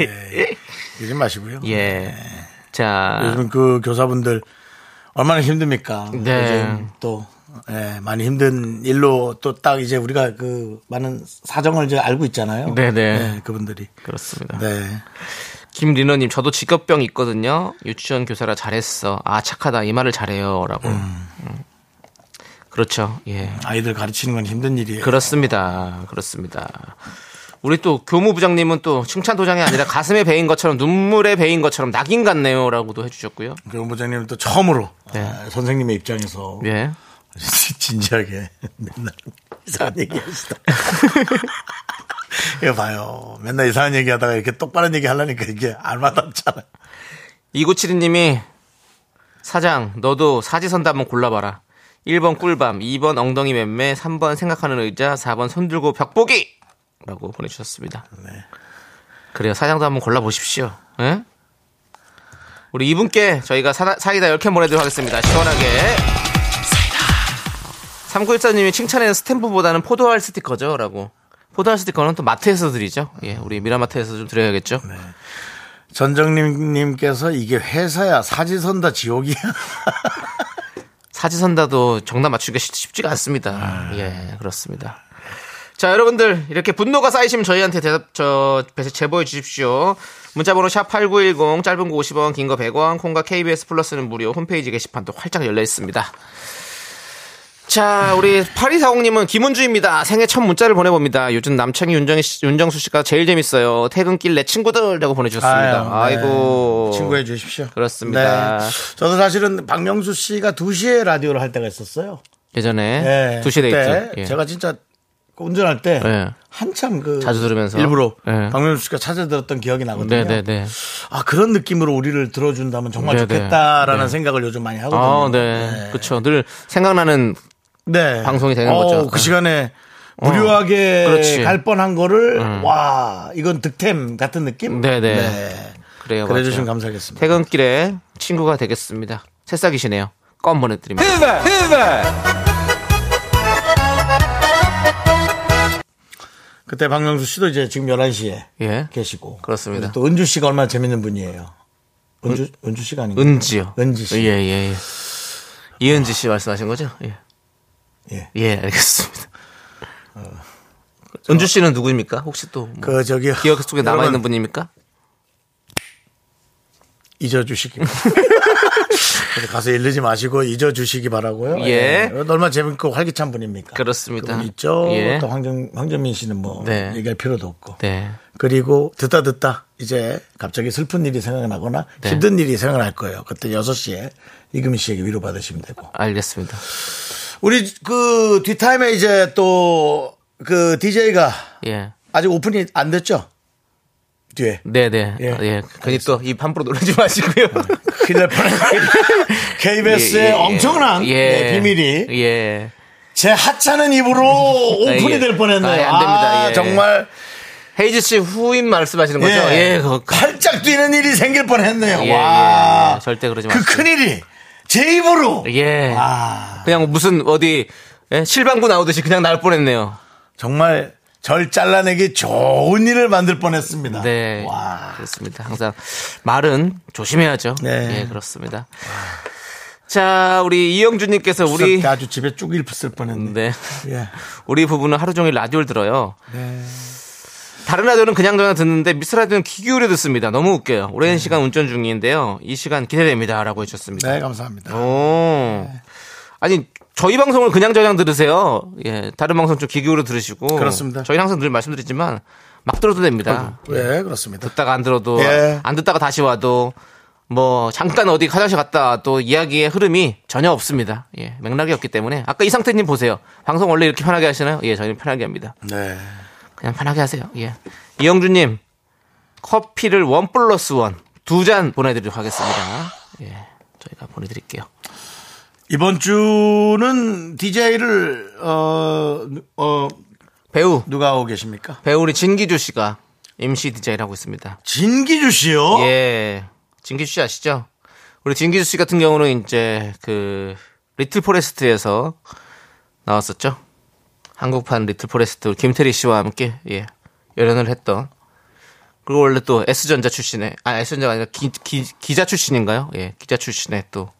이러지 마시고요. 예. 자 요즘 그 교사분들 얼마나 힘듭니까? 네. 또 예, 많이 힘든 일로 또 딱 이제 우리가 그 많은 사정을 이제 알고 있잖아요. 네네. 예, 그분들이. 그렇습니다 네. 김리너님 저도 직업병 있거든요 유치원 교사라 잘했어 아 착하다 이 말을 잘해요 라고 음. 그렇죠 예 아이들 가르치는 건 힘든 일이에요. 그렇습니다. 그렇습니다. 우리 또 교무부장님은 또 칭찬 도장이 아니라 가슴에 베인 것처럼 눈물에 베인 것처럼 낙인 같네요라고도 해주셨고요. 교무부장님은 또 처음으로 네. 아, 선생님의 입장에서 예. 진지하게 맨날 이상한 얘기 하시다. 이거 봐요. 맨날 이상한 얘기 하다가 이렇게 똑바른 얘기 하려니까 이게 알맞았잖아. 2972님이 사장 너도 사지선다 한번 골라봐라. 1번 꿀밤, 2번 엉덩이 맴매, 3번 생각하는 의자, 4번 손들고 벽보기! 라고 보내주셨습니다. 그래요. 사장도 한번 골라보십시오. 예? 우리 이분께 저희가 사, 사이다 10캔 보내드리도록 하겠습니다. 시원하게. 사이다. 3914님이 칭찬에는 스탬프보다는 포도알 스티커죠. 라고. 포도알 스티커는 또 마트에서 드리죠. 예, 우리 미라마트에서 좀 드려야겠죠. 전정님님께서 이게 회사야 사지선다 지옥이야. 사지선다도 정답 맞추기가 쉽- 쉽지가 않습니다. 예, 그렇습니다. 자, 여러분들 이렇게 분노가 쌓이시면 저희한테 대답 저 제보해 주십시오. 문자 번호 샵 #8910 짧은 거 50원, 긴 거 100원, 콩과 KBS 플러스는 무료. 홈페이지 게시판도 활짝 열려 있습니다. 자, 우리 8240님은 김은주입니다. 생애 첫 문자를 보내봅니다. 요즘 남창희 윤정 씨, 윤정수 씨가 제일 재밌어요. 퇴근길 내 친구들이라고 보내주셨습니다. 아유, 아이 네. 고 친구해 주십시오. 그렇습니다. 네. 저도 사실은 박명수 씨가 2시에 라디오를 할 때가 있었어요. 예전에 네. 두시 그때 데이트. 예. 제가 진짜 운전할 때 네. 한참 그 자주 들으면서. 일부러 네. 박명수 씨가 찾아 들었던 기억이 나거든요. 네네네. 아 그런 느낌으로 우리를 들어준다면 정말 네네. 좋겠다라는 네. 생각을 요즘 많이 하거든요. 아, 네. 그쵸. 늘 생각나는 네. 방송이 되는 어, 거죠. 그 시간에 무료하게 그렇지. 음. 갈 뻔한 거를 와 이건 득템 같은 느낌. 네네. 네. 그래요. 그래 주시면 맞아요. 감사하겠습니다. 퇴근길에 친구가 되겠습니다. 새싹이시네요. 껌 보내드립니다. 그때 박명수 씨도 이제 지금 11시에 예. 계시고. 그렇습니다. 또 은주 씨가 얼마나 재밌는 분이에요. 은주, 은주 씨가 아닌가요? 은지요. 은지 씨. 예, 예, 예. 이은지 씨 말씀하신 거죠? 예. 예. 예, 알겠습니다. 은주 씨는 누구입니까? 혹시 또 뭐 그 저기 기억 속에 남아 있는 여러분 분입니까? 잊어주시기 가서 일르지 마시고 잊어주시기 바라고요. 예. 얼마나 재밌고 활기찬 분입니까? 그렇습니다. 그분 있죠. 예. 또 황정 황정민 씨는 뭐 네. 얘기할 필요도 없고. 네. 그리고 듣다 듣다 이제 갑자기 슬픈 일이 생각나거나 네. 힘든 일이 생각날 거예요. 그때 6시에 이금희 씨에게 위로 받으시면 되고. 알겠습니다. 우리 그 뒷타임에 이제 또 그 DJ가 예. 아직 오픈이 안 됐죠? 뒤에. 네네. 예. 예. 괜히 또 입 함부로 놀라지 마시고요. 큰일 날 뻔했 KBS의 예, 예, 예. 엄청난 예. 네, 비밀이 예. 제 하찮은 입으로 오픈이 예. 될 뻔했네요. 아, 안 됩니다. 아, 예. 정말 헤이즈 씨 후임 말씀하시는 거죠? 예. 그거 팔짝 뛰는 일이 생길 뻔했네요. 예, 와, 예. 절대 그러지 그 마세요. 큰일이 제 입으로. 예. 아, 그냥 무슨 어디 예? 실방구 나오듯이 그냥 나올 뻔했네요. 정말 절 잘라내기 좋은 일을 만들 뻔했습니다. 네. 와, 그렇습니다. 항상 말은 조심해야죠. 네. 예, 그렇습니다. 자, 우리 이영주님께서 우리 아주 집에 쭉 일풋을 뻔했네. 네. 예. 우리 부부는 하루 종일 라디오를 들어요. 다른 라디오는 그냥 그냥 듣는데 미스 라디오는 귀 기울여 듣습니다. 너무 웃겨요. 오랜 시간 운전 중인데요. 이 시간 기대됩니다라고 해주셨습니다. 네, 감사합니다. 오. 아니 저희 방송을 그냥 저냥 들으세요. 예, 다른 방송 좀귀 기울여 들으시고. 그렇습니다. 저희 는 항상 늘 말씀드리지만 막 들어도 됩니다. 네, 그렇습니다. 듣다가 안 들어도 예. 안 듣다가 다시 와도 뭐 잠깐 어디 화장실 갔다 또 이야기의 흐름이 전혀 없습니다. 예, 맥락이 없기 때문에 아까 이상태님 보세요. 방송 원래 이렇게 편하게 하시나요? 예, 저희는 편하게 합니다. 네. 그냥 편하게 하세요. 예. 이영주님 커피를 one plus one 두 잔 보내드리도록 하겠습니다. 예, 저희가 보내드릴게요. 이번 주는 DJ를, 어, 어, 배우 누가 하고 계십니까? 배우 우리 진기주 씨가 MC DJ를 하고 있습니다. 진기주 씨요? 예. 진기주 씨 아시죠? 우리 진기주 씨 같은 경우는 이제 그 리틀 포레스트에서 나왔었죠. 한국판 리틀 포레스트 김태리 씨와 함께 예. 열연을 했던 그리고 원래 또 S전자 출신의 아 S전자가 아니라 기, 기, 기자 출신인가요? 예. 기자 출신의 또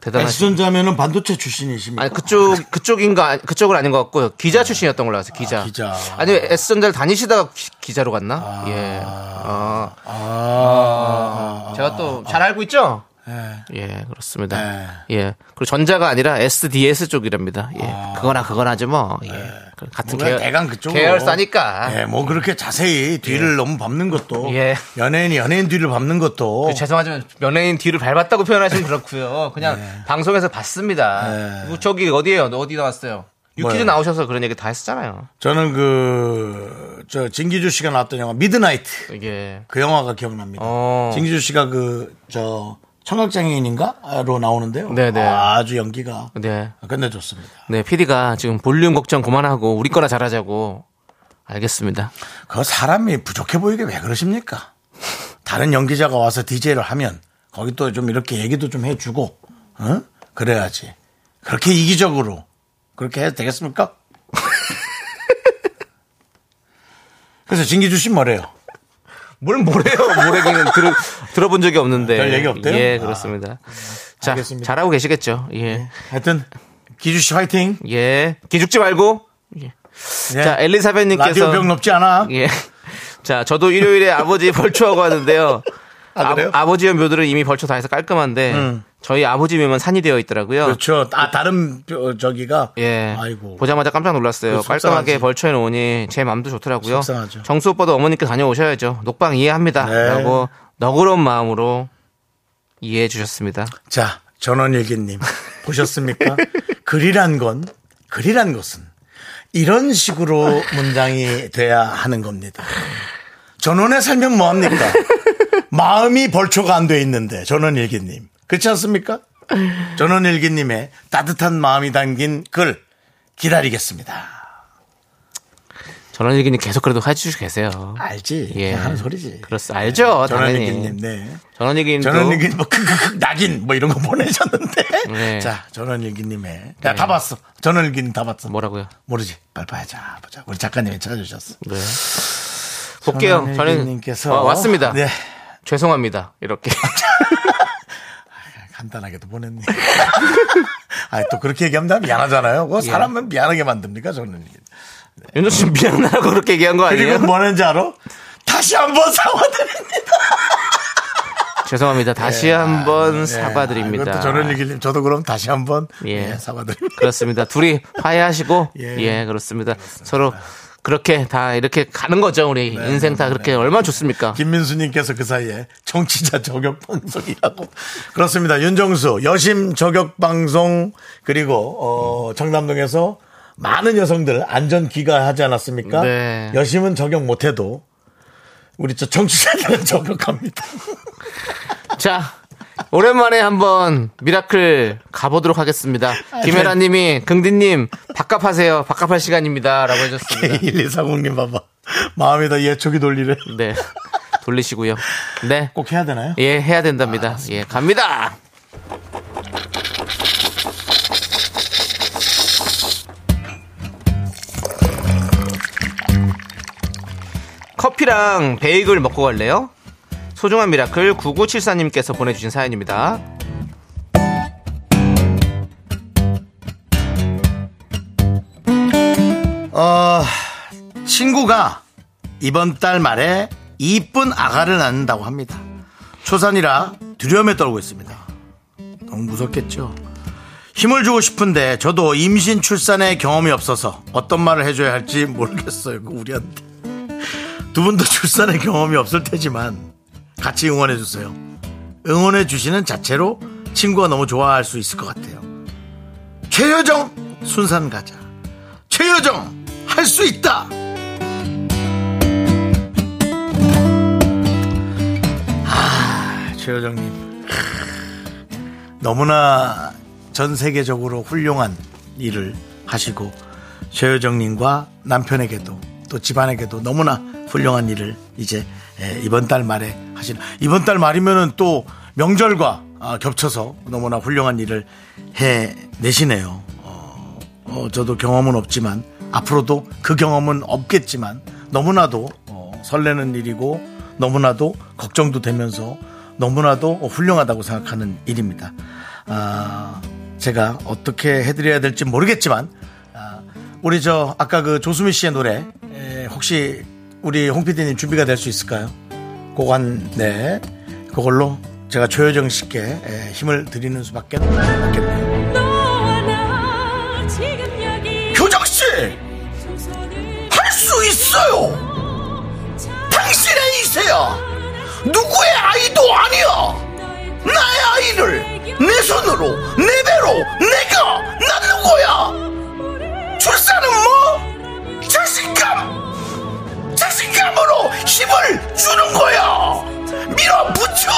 대단하신 S전자면은 반도체 출신이십니까? 아니 그쪽 그쪽인가 그쪽은 아닌 것 같고요. 기자 출신이었던 걸로 알았어요. 기자. 아, 기자. 아니 S전자를 다니시다가 기, 자로 갔나? 예. 아. 아, 제가 또 잘 알고 있죠? 네. 예, 그렇습니다. 네. 예. 그리고 전자가 아니라 SDS 쪽이랍니다. 예. 그거나 그거나 하지 뭐. 예. 그 같은 뭐 계열, 대강 그쪽으로. 계열사니까. 예, 뭐 그렇게 자세히 뒤를 너무 밟는 것도. 예. 연예인이 연예인 뒤를 밟는 것도. 그 죄송하지만 연예인 뒤를 밟았다고 표현하시면 그렇고요. 그냥 네. 방송에서 봤습니다. 뭐 저기 어디에요? 어디 나왔어요? 뭐요? 나오셔서 그런 얘기 다 했잖아요. 저는 그, 저, 진기주 씨가 나왔던 영화 미드나이트. 이게 그 영화가 기억납니다. 어. 진기주 씨가 그, 저, 청각장애인인가?로 나오는데요. 네네. 아 주 연기가 네. 끝내줬습니다. 네, PD가 지금 볼륨 걱정 그만하고 우리 거나 잘하자고. 알겠습니다. 그 사람이 부족해 보이게 왜 그러십니까? 다른 연기자가 와서 DJ를 하면 거기 또 좀 이렇게 얘기도 좀 해주고, 어? 그래야지. 그렇게 이기적으로 그렇게 해도 되겠습니까? 그래서 진기주 씨 뭐래요? 뭘 뭐래요? 뭐래기는 들, 들어본 적이 없는데. 별 얘기 없대요? 예, 아, 그렇습니다. 자, 알겠습니다. 잘하고 계시겠죠. 예. 하여튼 기주 씨 화이팅. 예. 기죽지 말고. 예. 예. 자, 엘리사벳님께서. 라디오 병 높지 않아. 예. 자, 저도 일요일에 아버지 벌초하고 하는데요. 아, 그래요? 버지의 묘들은 이미 벌초 다 해서 깔끔한데 저희 아버지 묘면 산이 되어 있더라고요. 그렇죠. 아 다른 뼈- 저기가 예. 아이고. 보자마자 깜짝 놀랐어요. 속상하지. 깔끔하게 벌쳐해 놓으니 제 마음도 좋더라고요. 속상하죠. 정수 오빠도 어머니께 다녀오셔야죠. 녹방 이해합니다. 네. 라고 너그러운 마음으로 이해해 주셨습니다. 자, 전원일기님 보셨습니까? 글이란 건 글이란 것은 이런 식으로 문장이 돼야 하는 겁니다. 전원에 살면 뭐합니까? 마음이 벌초가 안 돼 있는데 전원일기님 그렇지 않습니까? 전원일기님의 따뜻한 마음이 담긴 글 기다리겠습니다. 전원일기님 계속 그래도 해주시고 계세요. 알지? 예. 하는 소리지. 그렇습 알죠. 당연히. 전원일기님, 네. 전원일기님도 전원일기님 뭐 크크크 낙인 뭐 이런 거 보내셨는데. 네. 자, 전원일기님의 야, 다 봤어. 전원일기님 다 봤어. 뭐라고요? 모르지. 빨리 봐야자. 보자. 우리 작가님이 찾아주셨어. 네. 볼게요. 전원일기님께서 어, 왔습니다. 네. 죄송합니다. 이렇게. 간단하게도 보냈네. 아, 또 그렇게 얘기하면 나 미안하잖아요. 예. 사람은 미안하게 만듭니까? 전원일기. 윤정 씨 미안하다고 그렇게 얘기한 거 아니에요? 그리고 뭐 하는지 알아? 다시 한번 사과드립니다. 죄송합니다. 다시 한번 사과드립니다. 예. 이것도 전원일기님 저도 그럼 다시 한번 예. 예, 사과드립니다. 그렇습니다. 둘이 화해하시고 예. 예, 그렇습니다. 서로 그렇게 다 이렇게 가는 거죠. 우리 네, 인생 다 그렇게 얼마나 좋습니까? 김민수님께서 그 사이에 정치자 저격 방송이라고 그렇습니다. 윤정수 여심 저격 방송 그리고 어, 청남동에서 많은 여성들 안전 귀가하지 않았습니까? 네. 여심은 저격 못해도 우리 저 정치자들은 저격합니다. 자, 오랜만에 한번 미라클 가보도록 하겠습니다. 아, 김혜라 님이 긍디님 밥값하세요. 밥값할 시간입니다.라고 해줬습니다. 1240님 봐봐 마음에다 예촉이 돌리래. 네, 돌리시고요. 네, 꼭 해야 되나요? 예, 해야 된답니다. 예, 갑니다. 커피랑 베이글 먹고 갈래요? 소중한 미라클 9974님께서 보내주신 사연입니다. 어, 친구가 이번 달 말에 이쁜 아가를 낳는다고 합니다. 초산이라 두려움에 떨고 있습니다. 너무 무섭겠죠? 힘을 주고 싶은데 저도 임신 출산의 경험이 없어서 어떤 말을 해줘야 할지 모르겠어요. 그 우리한테. 두 분도 출산의 경험이 없을 테지만 같이 응원해 주세요. 응원해 주시는 자체로 친구가 너무 좋아할 수 있을 것 같아요. 최여정 순산 가자. 최여정 할 수 있다. 아, 최여정님 너무나 전 세계적으로 훌륭한 일을 하시고 최여정님과 남편에게도 또 집안에게도 너무나 훌륭한 일을 이제 예, 이번 달 말에 하시는 이번 달 말이면은 또 명절과 아, 겹쳐서 너무나 훌륭한 일을 해 내시네요. 어, 저도 경험은 없지만 앞으로도 그 경험은 없겠지만 너무나도 어, 설레는 일이고 너무나도 걱정도 되면서 너무나도 훌륭하다고 생각하는 일입니다. 아, 제가 어떻게 해드려야 될지 모르겠지만 아, 우리 저 아까 그 조수미 씨의 노래 에, 혹시 우리 홍 PD님 준비가 될 수 있을까요? 그건 네 그걸로 제가 조여정 씨께 에, 힘을 드리는 수밖에 없겠네요. 효정 씨! 할 수 있어요! 당신의 이세야! 누구의 아이도 아니야! 나의 아이를 내 손으로, 내 배로 내가 낳는 거야! 출산은 뭐? 자신감! 자신감으로 힘을 주는 거야! 밀어붙여!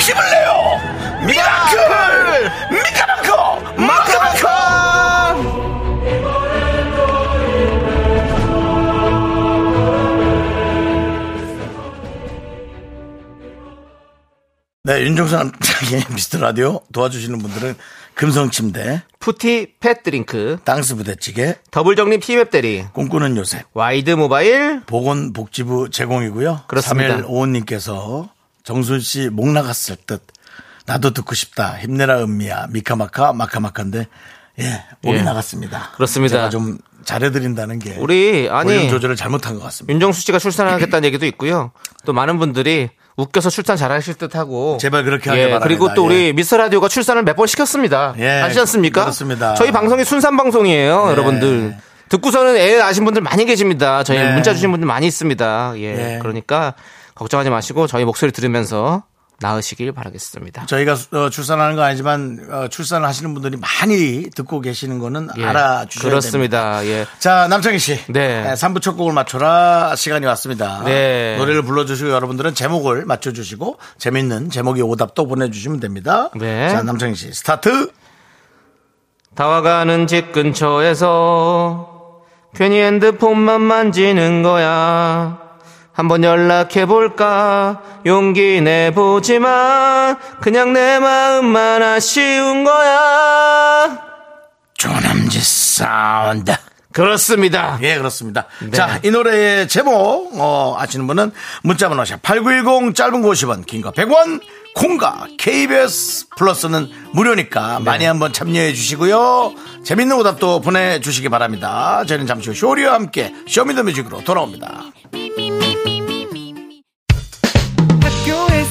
힘을 내요! 미라클! 미카마커! 마카마커! 네, 윤정수 남창희의 미스터 라디오 도와주시는 분들은 금성침대, 푸티 팻 드링크, 땅스 부대찌개, 더블 적립 티맵 대리, 꿈꾸는 요새, 와이드 모바일, 보건복지부 제공이고요. 그렇습니다. 3155님께서 정수 씨 목 나갔을 듯 나도 듣고 싶다. 힘내라 은미야. 미카마카 마카마카인데 예, 목이 예. 나갔습니다. 그렇습니다. 제가 좀 잘해드린다는 게 우리 아니 조절을 잘못한 것 같습니다. 윤정수 씨가 출산하겠다는 얘기도 있고요. 또 많은 분들이 웃겨서 출산 잘하실 듯하고 제발 그렇게 하길 예, 바랍니다. 그리고 또 우리 예. 미스터 라디오가 출산을 몇 번 시켰습니다. 예, 아시지 않습니까? 그렇습니다. 저희 방송이 순산 방송이에요, 여러분들. 듣고서는 애 낳으신 분들 많이 계십니다. 저희 네. 문자 주신 분들 많이 있습니다. 예. 예. 그러니까 걱정하지 마시고 저희 목소리 들으면서 낳으시길 바라겠습니다. 저희가 어, 출산하는 건 아니지만 어, 출산을 하시는 분들이 많이 듣고 계시는 거는 예. 알아주셔야 됩니다. 그렇습니다. 예. 자, 남창희 씨. 네. 3부 첫 곡을 맞춰라 시간이 왔습니다. 네. 노래를 불러주시고 여러분들은 제목을 맞춰주시고 재밌는 제목의 오답도 보내주시면 됩니다. 네. 자, 남창희 씨. 스타트. 다와가는 집 근처에서 괜히 핸드폰만 만지는 거야. 한번 연락해볼까 용기 내보지만 그냥 내 마음만 아쉬운 거야. 조남지 사운드. 그렇습니다. 예, 그렇습니다. 네. 자, 이 노래의 제목, 어, 아시는 분은 문자번호 샵8910 짧은 거 50원, 긴 거 100원, 콩과 KBS 플러스는 무료니까 네. 많이 한번 참여해 주시고요. 재밌는 오답도 보내주시기 바랍니다. 저희는 잠시 후 쇼리와 함께 쇼미더뮤직으로 돌아옵니다.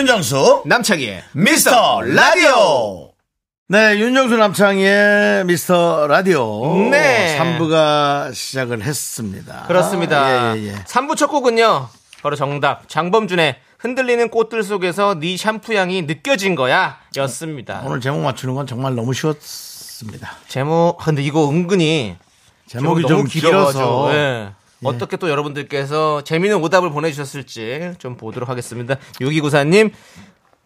윤정수, 남창희의 미스터 라디오! 네, 윤정수 남창희의 미스터 라디오. 네. 3부가 시작을 했습니다. 그렇습니다. 예, 예, 예. 3부 첫 곡은요. 바로 정답. 장범준의 흔들리는 꽃들 속에서 네 샴푸 향이 느껴진 거야. 였습니다. 오늘 제목 맞추는 건 정말 너무 쉬웠습니다. 제목, 아, 근데 이거 은근히 제목이 제목이 좀 너무 길어가지고, 길어서. 예. 어떻게 또 여러분들께서 재미있는 오답을 보내주셨을지 좀 보도록 하겠습니다. 6294님,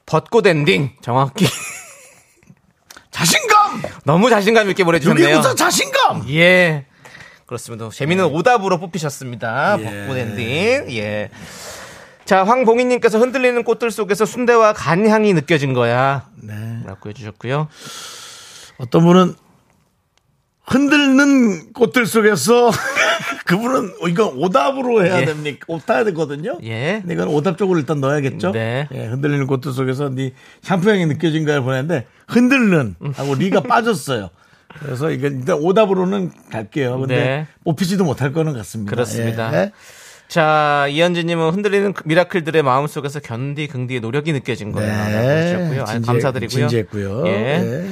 벚꽃 엔딩. 정확히. 자신감! 너무 자신감 있게 보내주셨네요. 유기구사 자신감! 예. 그렇습니다. 재미있는 오답으로 뽑히셨습니다. 예. 벚꽃 엔딩. 예. 자, 황봉희님께서 흔들리는 꽃들 속에서 순대와 간 향이 느껴진 거야. 네. 라고 해주셨고요. 어떤 분은 흔들는 꽃들 속에서 그분은 이거 오답으로 해야 예. 됩니까? 오타야 되거든요. 예. 근데 이건 오답 쪽으로 일단 넣어야겠죠. 네. 예, 흔들리는 꽃들 속에서 네 샴푸 향이 느껴진 걸 보냈는데 흔들는 하고 리가 빠졌어요. 그래서 이건 일단 오답으로는 갈게요. 근데 네. 뽑히지도 못할 거는 같습니다. 그렇습니다. 예. 자, 이현진님은 흔들리는 그 미라클들의 마음 속에서 견디 긍디의 노력이 느껴진. 라고 해주셨고요. 아유, 진지해- 감사드리고요. 진지했고요. 예. 예.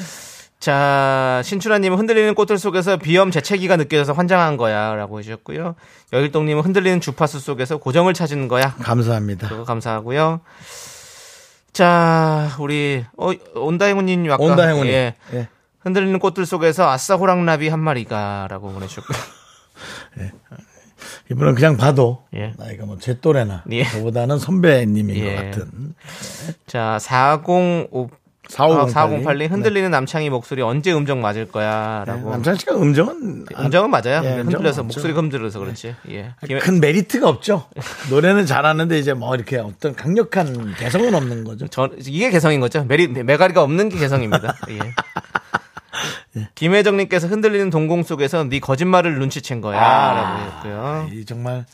자, 신춘하님은 흔들리는 꽃들 속에서 비염 재채기가 느껴져서 환장한 거야. 라고 해주셨고요. 여일동님은 흔들리는 주파수 속에서 고정을 찾은 거야. 감사합니다. 그거 감사하고요. 자, 우리, 어, 온다행우님 아까. 온다 행운이. 예. 예. 흔들리는 꽃들 속에서 아싸 호랑나비 한 마리가. 라고 보내주셨고요. 이분은 그냥 봐도 예. 나이가 뭐 제 또래나 예. 저보다는 선배님인 예. 것 같은 자, 405. 4508 4082 흔들리는 남창희 목소리 언제 음정 맞을 거야? 라고. 남창 씨가 음정은 음정은 맞아요. 예, 흔들려서 없죠. 목소리가 흔들려서 그렇지. 예. 김- 큰 메리트가 없죠. 노래는 잘하는데 이제 뭐 이렇게 어떤 강력한 개성은 없는 거죠. 저, 이게 개성인 거죠. 메리, 메가리가 없는 게 개성입니다. 예. 김혜정님께서 흔들리는 동공 속에서 네 거짓말을 눈치챈 거야. 라고 했고요. 이 정말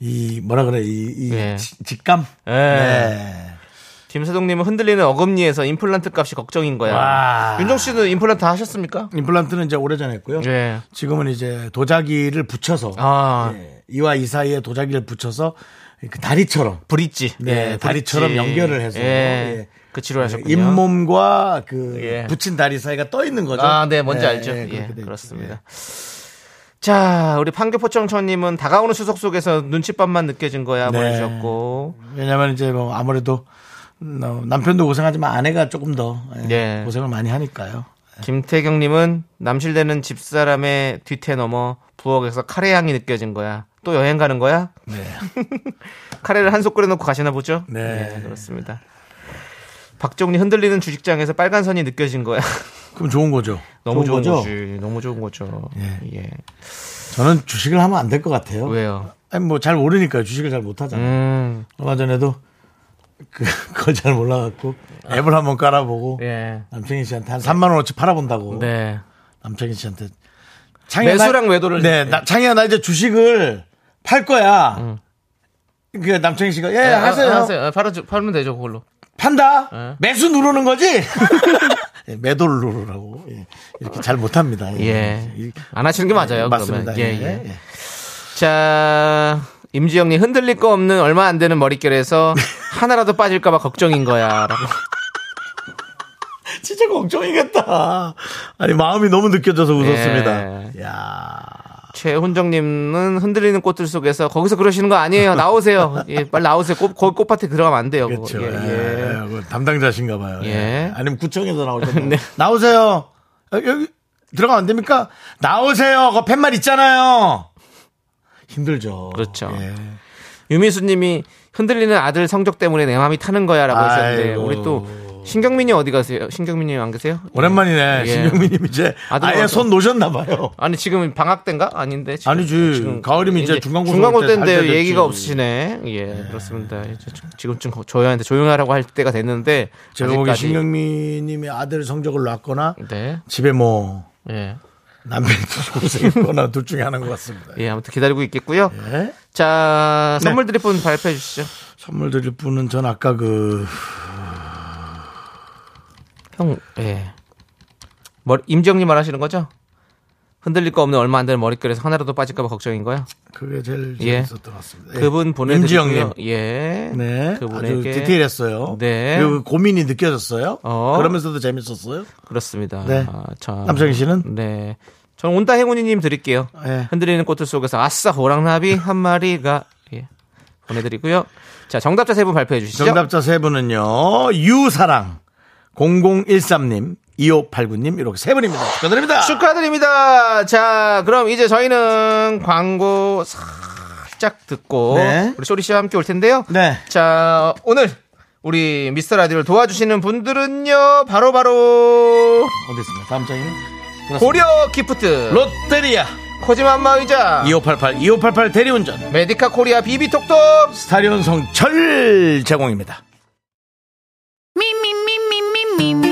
이 뭐라 그래 이, 이 예. 지- 직감. 예. 네. 김세동님은 흔들리는 어금니에서 임플란트 값이 걱정인 거야. 와. 윤정 씨도 임플란트 하셨습니까? 임플란트는 이제 오래전에 했고요. 예. 지금은 이제 도자기를 붙여서 아, 예, 이와 이 사이에 도자기를 붙여서 그 다리처럼 브릿지. 네, 예, 다리처럼 브릿지. 연결을 해서 예. 예. 그 치료를 하셨군요. 잇몸과 그 예. 붙인 다리 사이가 떠 있는 거죠. 아, 네, 뭔지 예, 알죠. 예, 예. 그렇습니다. 자, 우리 판교포청천님은 다가오는 추석 속에서 눈칫밥만 느껴진 거야 네. 보내주셨고. 왜냐면 이제 뭐 아무래도 어, 남편도 고생하지만 아내가 조금 더 예, 네. 고생을 많이 하니까요. 김태경님은 남실되는 집사람의 뒤태 넘어 부엌에서 카레 향이 느껴진 거야. 또 여행 가는 거야? 네. 카레를 한솥 끓여놓고 가시나 보죠? 네. 그렇습니다. 박종리 흔들리는 주식장에서 빨간 선이 느껴진 거야. 그럼 좋은 거죠. 너무 좋은, 거죠? 거지. 너무 좋은 거죠. 예. 저는 주식을 하면 안 될 것 같아요. 왜요? 아니 뭐 잘 모르니까 주식을 잘 못하잖아요. 음. 얼마 전에도 그, 그걸 잘 몰라갖고 앱을 한번 깔아보고 예. 남창희 씨한테 한 3만 원어치 팔아본다고 네. 남창희 씨한테 창희야, 매수랑 나- 매도를 네, 해. 나, 창희야 나 이제 주식을 팔 거야. 그 남창희 씨가 예 예, 하세요. 아, 하세요. 아, 팔아 팔면 되죠, 그걸로. 판다. 예. 매수 누르는 거지. 예, 매도를 누르라고 예, 이렇게 잘 못합니다. 예. 이- 안 하시는 게 맞아요. 맞습니다. 예, 예, 예. 예. 자, 임지영님 흔들릴 거 없는 얼마 안 되는 머릿결에서 하나라도 빠질까봐 걱정인 거야 라고. 진짜 걱정이겠다. 아니 마음이 너무 느껴져서 웃었습니다. 예. 야. 최훈정님은 흔들리는 꽃들 속에서 거기서 그러시는 거 아니에요. 나오세요. 예, 빨리 나오세요. 꽃, 거기 꽃밭에 들어가면 안 돼요. 그렇죠. 예, 예. 예. 그 담당자신가 봐요. 예. 예. 아니면 구청에서 나오죠. 네. 나오세요. 어, 여기 들어가면 안 됩니까? 나오세요. 그 팻말 있잖아요. 힘들죠. 그렇죠. 예. 유미수님이 흔들리는 아들 성적 때문에 내 마음이 타는 거야라고 하셨는데 아이고. 우리 또 신경민이 어디 가세요? 신경민님 안 계세요? 오랜만이네. 예. 신경민님 이제 아들 아예. 손 놓으셨나 봐요. 아니 지금 방학 때인가? 아닌데 지금, 아니지. 가을이면 이제 중간고 올때 때인데 얘기가. 없으시네. 예, 그렇습니다. 이제 좀- 지금쯤 저희한테 조용하라고 할 때가 됐는데 제가 보기 신경민님이 아들 성적을 놨거나 네, 집에 뭐 예, 남편이 고생했거나 둘 중에 하나인 것 같습니다. 예, 아무튼 기다리고 있겠고요. 예. 자, 네. 선물 드릴 분 발표해 주시죠. 선물 드릴 분은 전 아까 그 형, 예. 머리, 임정님 말하시는 거죠? 흔들릴 거 없는 얼마 안 되는 머릿결에서 하나라도 빠질까봐 걱정인 거야. 그게 제일 예. 재밌었던 것 같습니다. 예. 그분 보내드리고요. 예. 네. 그분에게 아주 디테일했어요. 네. 그리고 그 고민이 느껴졌어요. 어. 그러면서도 재밌었어요. 그렇습니다. 네. 아, 자, 남창희 씨는? 네. 저는 온다 행운이님 드릴게요. 예. 흔들리는 꽃들 속에서 아싸 호랑나비 한 마리가 예. 보내드리고요. 자 정답자 세 분 발표해 주시죠. 정답자 세 분은요. 유사랑 0013님, 2589님 이렇게 세 분입니다. 축하드립니다. 축하드립니다. 자, 그럼 이제 저희는 광고 살짝 듣고 네. 우리 쇼리 씨와 함께 올 텐데요. 네. 자, 오늘 우리 미스터 라디오를 도와주시는 분들은요. 바로 바로 어디 있습니까? 다음 장에는 고려 기프트, 롯데리아, 코지마 안마의자, 2588, 2588 대리운전, 메디카 코리아 비비톡톡, 스타리온 성철 제공입니다. 미미미미미미미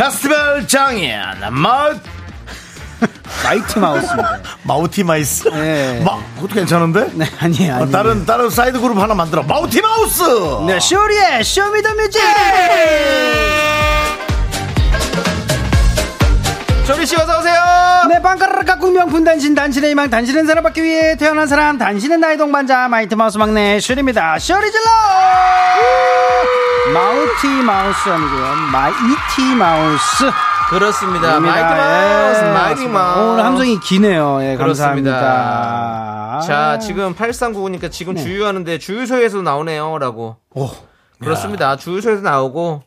페스티벌 장인 마 마이티 마우스입니다. 마우티 마이스 네. 마 그것도 괜찮은데 네, 아니에요, 어, 아니에요. 다른 다른 사이드 그룹 하나 만들어 마우티 마우스 네, 쇼리의 쇼미더뮤직! 쇼리 씨 어서 오세요 네, 빵가르르 깍꿍 명품 단신, 단신의 희망, 단신은 사랑받기 위해 태어난 사람, 단신은 나의 동반자, 마이티 마우스 막내 쇼리입니다. 쇼리 질러! 마우티 마우스 아니고요. 마이티 마우스. 그렇습니다 입니다. 마이티 마우스 예, 마이티. 마우스 오늘 함성이 기네요. 예, 그렇습니다. 감사합니다. 자, 지금 8399님께서 지금 네. 주유하는데 주유소에서 나오네요. 라고. 그렇습니다. 주유소에서 나오고.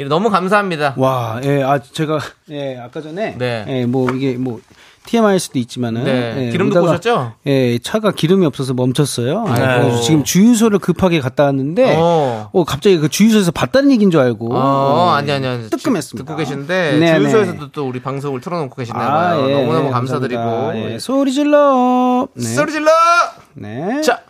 예, 너무 감사합니다. 와, 예, 아, 제가, 예, 아까 전에, 네. 예, 뭐, 이게, 뭐, TMI일 수도 있지만은, 네, 예, 기름 넣고 오다가, 오셨죠? 예, 차가 기름이 없어서 멈췄어요. 아이고. 그래서 지금 주유소를 급하게 갔다 왔는데, 어. 어, 갑자기 그 주유소에서 봤다는 얘기인 줄 알고, 어, 아니, 아니, 아니. 뜨끔했습니다. 듣고 계신데, 네네. 주유소에서도 또 우리 방송을 틀어놓고 계시나봐요. 아, 예, 너무너무 예, 감사드리고. 예, 소리 질러. 네. 소리 질러! 네. 자,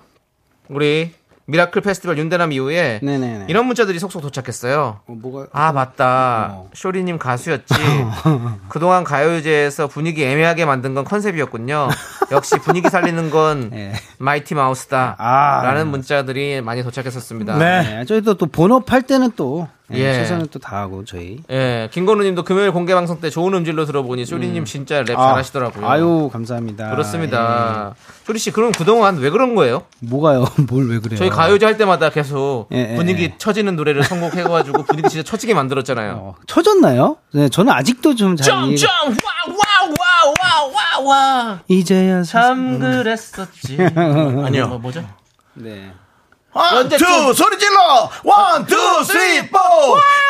우리 미라클 페스티벌 윤대남 이후에 네네네. 이런 문자들이 속속 도착했어요. 어, 뭐가 아 맞다 어. 쇼리님 가수였지 그동안 가요제에서 분위기 애매하게 만든 건 컨셉이었군요 역시 분위기 살리는 건 네. 마이티 마우스다 아. 라는 문자들이 많이 도착했었습니다 네. 네, 저희도 또 본업 할 때는 또 예, 예. 최선을 또 다하고 저희. 예, 김건우님도 금요일 공개 방송 때 좋은 음질로 들어보니 쇼리님 진짜 랩 아, 잘하시더라고요. 아유 감사합니다. 그렇습니다. 쇼리 씨 그럼 그동안 왜 그런 거예요? 예. 뭐가요? 뭘 왜 그래요? 저희 가요제 할 때마다 계속 예, 예, 분위기 예. 처지는 노래를 선곡해가지고 분위기 진짜 처지게 만들었잖아요. 어, 쳐졌나요? 네, 저는 아직도 좀 잘. 점점 와와와와와와 이제야 참 그랬었지. 아니요. 뭐, 뭐죠? 네. one, 언제쯤- two, 소리 질러! one, two, three, four!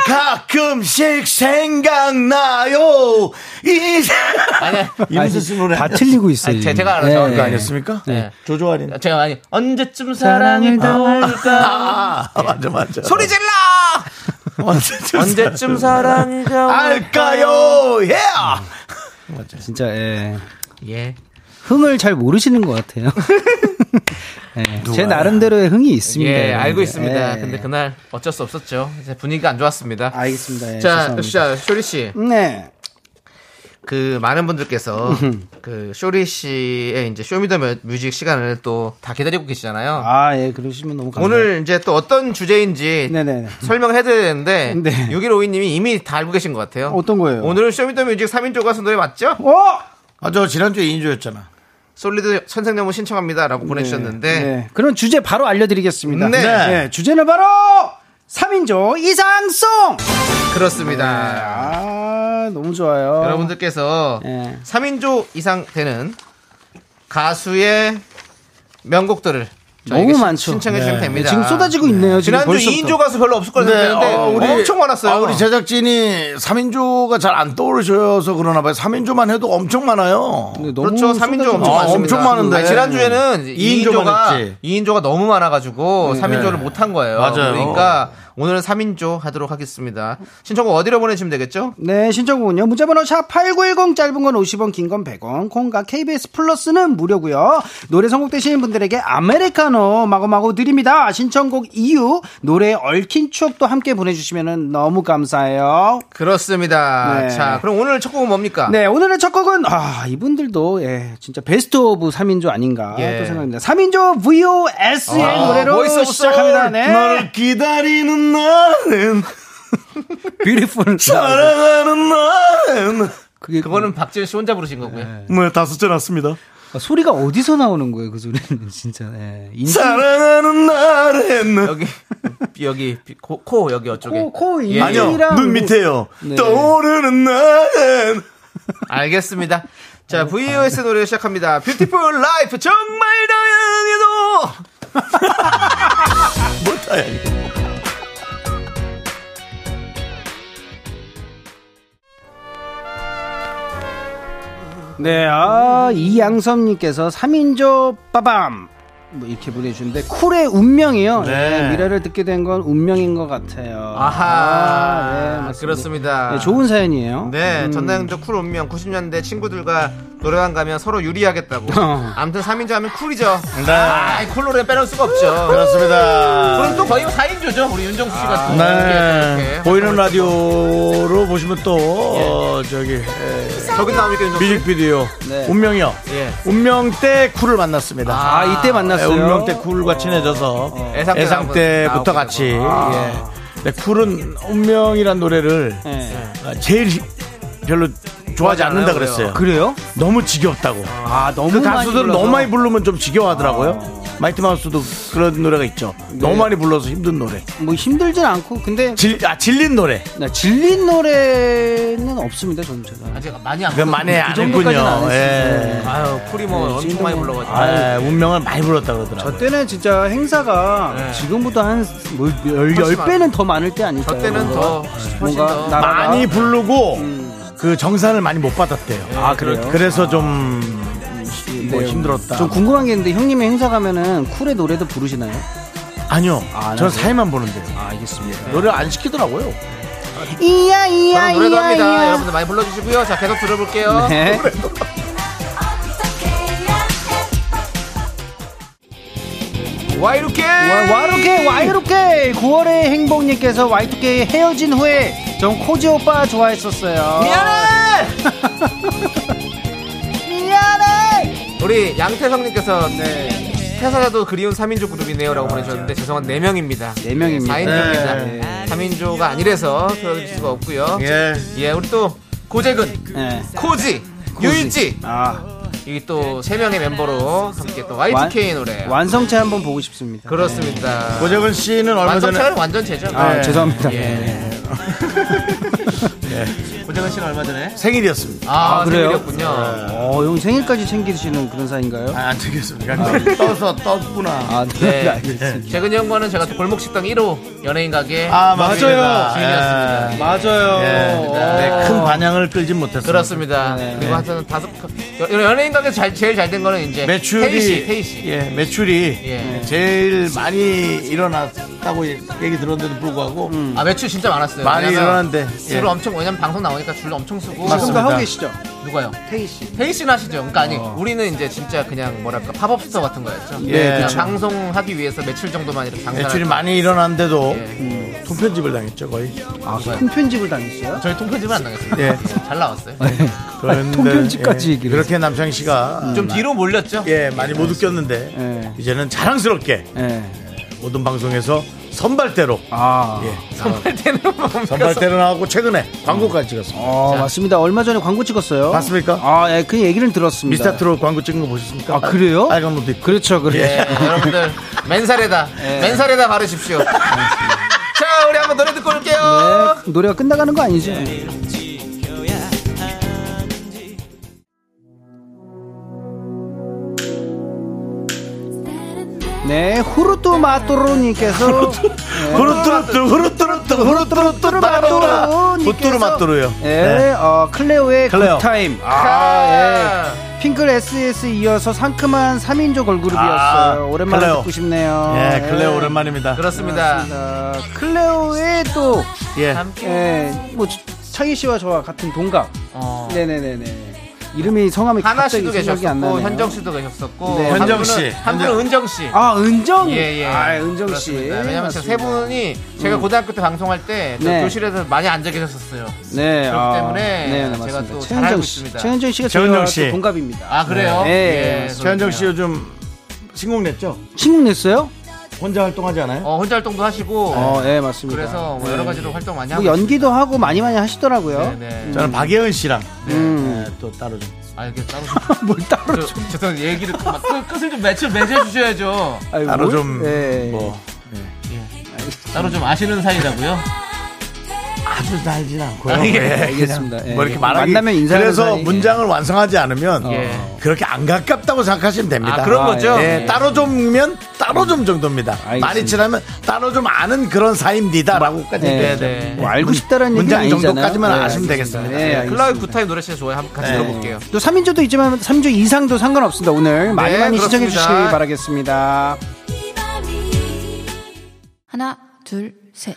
가끔씩 생각나요! 아니야. 이문세 씨 노래. 다 틀리고 있어요. 아니, 제- 제가 알아서 네. 정한 거 그거 아니었습니까? 네. 조조 아닌. 제가 아니 언제쯤 사랑을 더 할까? 아, 맞아, 맞아. 소리 질러! 언제쯤, 언제쯤 사랑을 더 할까요? 예! 진짜 예. 예. 흥을 잘 모르시는 것 같아요. 예, 제 나름대로의 흥이 있습니다. 예. 알고 있습니다. 예. 근데 그날 어쩔 수 없었죠. 이제 분위기가 안 좋았습니다. 알겠습니다. 예, 자, 죄송합니다. 자, 쇼리 씨. 네. 그 많은 분들께서 그 쇼리 씨의 이제 쇼미더 뮤직 시간을 또 다 기다리고 계시잖아요. 아, 예, 그러시면 너무 감사합니다. 오늘 이제 또 어떤 주제인지 네네네. 설명해 드려야 되는데 네. 6152님이 이미 다 알고 계신 것 같아요. 어떤 거예요? 오늘은 쇼미더 뮤직 3인조 가수 노래 맞죠? 어! 아, 저 지난주에 2인조였잖아. 솔리드 선생님은 신청합니다라고 보내주셨는데 네. 그런 주제 바로 알려드리겠습니다. 네. 네, 주제는 바로 3인조 이상송! 그렇습니다. 아, 너무 좋아요. 여러분들께서 예. 3인조 이상 되는 가수의 명곡들을 너무 많죠. 신청해 주시면 네. 됩니다. 지금 쏟아지고 있네요. 지금 지난주 벌써부터. 2인조 가수 별로 없을 거라 생각했는데 어, 우리- 엄청 많았어요. 아, 우리 제작진이 3인조가 잘 안 떠오르셔서 그러나 봐요. 3인조만 해도 엄청 많아요. 근데 너무 그렇죠. 3인조 쏟아지고 엄청 아, 많습니다. 엄청 많은데. 아니, 지난주에는 2인조만 2인조가, 했지. 2인조가 너무 많아가지고 3인조를 못 한 거예요. 맞아요. 그러니까 오늘은 3인조 하도록 하겠습니다. 신청곡 어디로 보내주시면 되겠죠? 네, 신청곡은요. 문자번호 샵8910 짧은 건 50원, 긴 건 100원. 콩과 KBS 플러스는 무료고요. 노래 선곡되시는 분들에게 아메리카노 마구마구 드립니다. 신청곡 이유, 노래에 얽힌 추억도 함께 보내주시면 너무 감사해요. 그렇습니다. 네. 자, 그럼 오늘 첫 곡은 뭡니까? 네, 오늘의 첫 곡은, 아, 이분들도, 예, 진짜 best of 3인조 아닌가 예. 또 생각합니다. 3인조 VOS의 아, 노래로 오브 시작합니다. 네. 너를 기다리는 나는 beautiful. 사랑하는 나는 그게 그거는 박지현 씨 혼자 부르신 거고요. 뭐 다섯째 났습니다. 아, 소리가 어디서 나오는 거예요, 그 소리는. 진짜, 예. 인생- 사랑하는 나는 여기 여기 코, 코 여기 어쪽에 코, 코, 예. 아니요 눈 뭐- 밑에요. 네. 떠오르는 나는 알겠습니다. 자, VOS 노래 시작합니다. Beautiful Life 정말 다양해도 못하야 네, 아, 이양섭님께서 3인조 빠밤! 뭐 이렇게 보내주는데, 쿨의 운명이요. 네. 네, 미라를 듣게 된 건 운명인 것 같아요. 아하 아, 네, 맞습니다. 그렇습니다. 네, 좋은 사연이에요. 네, 음. 전나영조 쿨 운명 90년대 친구들과 노래방 가면 서로 유리하겠다고. 어. 아무튼 3인조 하면 쿨이죠. 네. 아, 쿨 노래 빼놓을 수가 없죠. 그렇습니다. 그럼 또 거의 4인조죠. 우리 윤정수 씨가 또 네. 이렇게 보이는 라디오로 보시면 또 어, 저기 에, 저기 나오니까. 뮤직비디오 네. 운명이요. 예. 운명 때 쿨을 만났습니다. 아, 이때 만났 어요. 네, 운명 때 쿨과 친해져서 애상 때 애상 나오고- 때부터 같이. 아. 예. 근데 쿨은 운명이란 노래를 네. 아, 제일 별로 좋아하지 않는다 그랬어요. 그래요? 너무 지겹다고. 아, 너무 그 많이 가수들은. 너무 많이 부르면 좀 지겨워하더라고요. 마이티 마우스도 그런 노래가 있죠. 너무 많이 불러서 힘든 노래. 뭐 힘들진 않고, 근데, 질, 아, 질린 노래. 나 질린 노래는 없습니다, 저는 제가. 아직 많이 안 그건 많이 안 정도까지는 안 했군요. 했어요. 예. 아유, 쿨이 뭐 네, 엄청 많이 뭐- 불러가지고. 아, 운명을 많이 불렀다 저 그러더라고요. 때는 진짜 행사가 네. 지금보다 한, 뭐, 열, 훨씬 열 배는 더 많을 때 아닐까요? 저 때는 더 훨씬 뭔가 더 나- 많이 부르고 그 정산을 많이 못 받았대요. 아, 그래요? 그래서 좀뭐 네. 힘들었다. 좀 궁금한 게 있는데 형님이 행사 가면은 쿨의 노래도 부르시나요? 아니요. 아, 전 네. 사회만 보는데요. 아, 알겠습니다. 노래 안 시키더라고요. 이야 이야 저는 노래도 이야 합니다. 이야. 여러분들 많이 불러주시고요. 자, 계속 들어볼게요. 네. 와이루케 와, 와이렇게 와이렇게 9월의 행복님께서 Y2K 헤어진 후에 전 코지 오빠 좋아했었어요. 미안해 미안해. 우리 양태성님께서 네. 퇴사자도 그리운 3인조 그룹이네요 라고 보내주셨는데 죄송한 4명입니다 네 명입니다. 4인조입니다 네. 3인조가 아니라서 표현할 수가 없고요 예. 예 우리 또 고재근 네. 코지 유일지 아 이게 또 세 명의 멤버로 함께 또 Y2K 노래 완성체 한번 보고 싶습니다. 그렇습니다. 고재근 씨는 얼마 전에 완성차는 완전체죠. 아 네. 죄송합니다. 예. 네. 고재근 씨는 얼마 전에 생일이었습니다. 아, 아, 그래요? 생일이었군요. 어, 형 생일까지 챙기시는 그런 사이인가요? 아, 안 챙겼습니다. 떠서 떴구나. 아, 네. 네. 알겠습니다. 재근이 형과는 제가 또 골목식당 1호 연예인 가게 아, 맞아요. 주인이었습니다. 맞아요. 네, 큰 반향을 끌진 못했어요. 그렇습니다. 네. 그리고 하여튼 다섯 여- 연예인 가게 잘, 제일 잘 된 거는 이제 매출이 태희 씨, 태희 씨. 예, 매출이 예. 제일 많이 일어났다고 얘기 들었는데도 불구하고 아 매출 진짜 많았어요. 많이 왜냐면 일어났는데 예. 엄청 왜냐면 방송 나오니까 줄을 엄청 쓰고 지금도 맞습니다. 하고 계시죠? 누가요? 태희 씨. 태희 씨는 하시죠. 그러니까 아니 우리는 이제 진짜 그냥 뭐랄까 팝업 스토어 같은 거였죠. 예, 그냥 그쵸. 방송하기 위해서 매출 정도만 이렇게 장사를 매출이. 많이 일어났는데도 예. 통편집을 당했죠 거의. 아, 통편집을 당했어요? 저희 통편집은 안 나갔습니다. 예. 잘 나왔어요. 그런데, 통편집까지 예, 얘기를 그렇게 남창희 씨가 좀 뒤로 몰렸죠. 예 많이 못 웃겼는데 예. 이제는 자랑스럽게 예. 모든 방송에서 선발대로 아. 예, 선발 때는 뭡니까? 선발대로 나오고 최근에 광고까지 찍었습니다. 어, 맞습니다. 얼마 전에 광고 찍었어요. 봤습니까? 아, 예, 그 얘기는 들었습니다. 미스터 트롯 광고 찍은 거 보셨습니까? 아, 그래요? 빨간 옷도 입고. 그렇죠, 그렇죠. 예, 여러분들 맨살에다 예. 맨살에다 바르십시오. 자, 우리 한번 노래 듣고 올게요. 네, 노래가 끝나가는 거 아니죠? 네, 후루뚜 마뚜루님께서 후루뚜루뚜 후루뚜루뚜 후루뚜루뚜 마뚜라 후뚜루 마뚜루요. 예, 네. 어, 클레오의 클레오. 굿타임. 아, 아, 예. 핑클 SS 이어서 상큼한 3인조 걸그룹이었어요. 아, 오랜만에 클레오. 듣고 싶네요. 예, 클레오 오랜만입니다. 그렇습니다. 아, 클레오의 또, 예. 함께 예, 뭐, 창희 씨와 저와 같은 동갑. 어, 네네네네. 이름이 성함이 하나 갑자기 씨도 생각이 안 계셨고 나네요. 현정 씨도 계셨었고 네. 한 현정 씨. 한 분은 은정 씨. 아, 은정? 예, 예. 아, 은정 씨. 그렇습니다. 왜냐면 세. 분이 제가 고등학교 때 방송할 때 네. 교실에서 많이 앉아 계셨었어요. 네. 그렇기 아, 때문에 네, 네, 제가 맞습니다. 또잘 최현정 알고 씨. 있습니다. 최현정 씨가 최현정 씨. 또 동갑입니다. 아, 그래요? 네. 예, 최현정 씨. 요즘 신곡 냈죠? 신곡 냈어요? 혼자 활동하지 않아요? 어, 혼자 활동도 하시고 어, 예, 맞습니다. 그래서 뭐 여러 가지로 활동 많이 뭐 하고 연기도 하고 많이 많이 하시더라고요. 네, 네. 저는 박예은 씨랑 음. 예, 또 따로 좀. 아, 이게 따로 뭘 따로 저, 죄송해요. 얘기를 막 끝, 끝을 좀 맺혀, 맺어 주셔야죠. 아유, 따로 뭘? 좀, 예. 뭐, 따로 좀 아시는 사이라고요? 아주 달진 않고요. 아, 예. 예, 그냥 알겠습니다. 예. 뭐 이렇게 말하기. 만나면 인사하는 그래서 사이. 문장을 완성하지 않으면 예. 그렇게 안 가깝다고 생각하시면 됩니다. 아, 그런 아, 거죠? 예, 따로 좀이면 따로 좀 정도입니다. 알겠습니다. 많이 친하면 따로 좀 아는 그런 사이입니다라고까지 네. 네. 뭐 알고 싶다라는 문장 아니잖아요. 정도까지만 네, 아시면 알겠습니다. 되겠습니다. 네, 네. 클라우드 Good Time 노래 진짜 좋아요. 한번 같이 네. 들어볼게요. 또 3인조도 있지만 3조 이상도 상관없습니다. 오늘 많이 네, 많이 시청해. 주시기 바라겠습니다. 하나, 둘, 셋.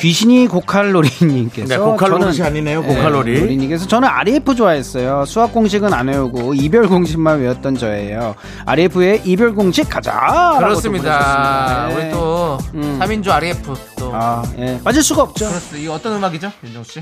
귀신이 고칼로리님께서 네, 고칼로리 저는- 아니네요. 고칼로리. 네, 로리님께서 저는 RF 좋아했어요. 수학 공식은 안 외우고 이별 공식만 외웠던 저예요. RF의 이별 공식 가자. 그렇습니다. 보내주셨습니다. 우리 네. 또 음. 3인조 RF 또 아, 예. 빠질 수가 없죠. 그렇습니다. 이게 어떤 음악이죠, 윤정 씨?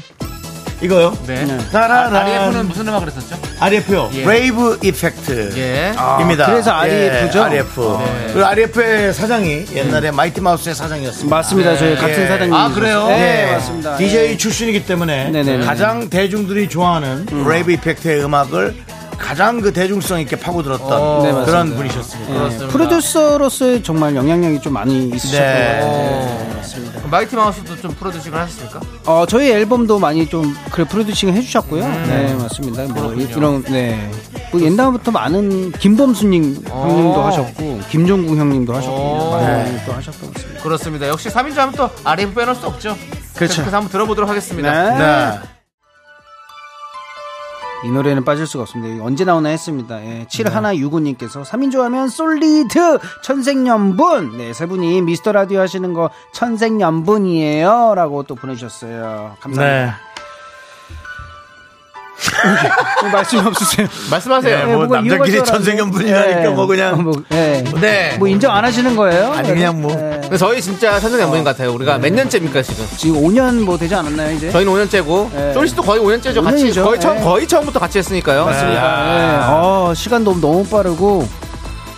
이거요? 네. 네. 따라란. RF는 무슨 음악을 했었죠? RF요. 예. rave effect. 예. 아, 입니다. 그래서 RF죠? 예, RF. 네. 그 RF의 사장이 옛날에 마이티 마우스의 사장이었습니다. 맞습니다. 저희 같은 예. 사장님. 아, 그래요? 네, 예. 맞습니다. DJ 출신이기 때문에 네네네. 가장 대중들이 좋아하는 rave effect의 음악을 가장 그 대중성 있게 파고들었던 어, 네, 그런. 분이셨습니다. 예, 그렇습니다. 프로듀서로서의 정말 영향력이 좀 많이 있으셨던 네. 것 같아요. 어. 그럼 마이티 마우스도 좀 프로듀싱을 하셨습니까? 어, 저희 앨범도 많이 좀 그래 프로듀싱 해주셨고요. 네, 맞습니다. 뭐 그렇군요. 이런 네, 뭐 옛날부터 많은 김범수님 어. 형님도 하셨고 김종국 형님도 하셨고 어. 많은 분이 또 하셨던 것 같습니다. 그렇습니다. 역시 3인조 하면 또 RF 빼놓을 수 없죠. 그렇죠. 계속해서 한번 들어보도록 하겠습니다. 네. 네. 이 노래는 빠질 수가 없습니다. 언제 나오나 했습니다. 예, 7169님께서 3인조 하면 솔리드 천생연분. 네, 세 분이 미스터 라디오 하시는 거 천생연분이에요. 라고 또 보내주셨어요. 감사합니다. 네. 뭐 말씀 없으세요? 말씀하세요. 네, 예, 뭐 뭐가 남자끼리 이유가 천생연분이라니까 예, 뭐 그냥. 뭐, 예. 네. 뭐 인정 안 하시는 거예요? 아니, 그냥 뭐. 예. 근데 저희 진짜 선생연분인 것 같아요. 우리가 몇 년째입니까 지금? 지금 5년 뭐 되지 않았나요, 이제? 저희는 5년째고 네. 쇼리 씨도 거의 5년째죠. 같이 5년이죠. 거의 처음 네. 거의 처음부터 같이 했으니까요. 예. 어, 시간도 너무 빠르고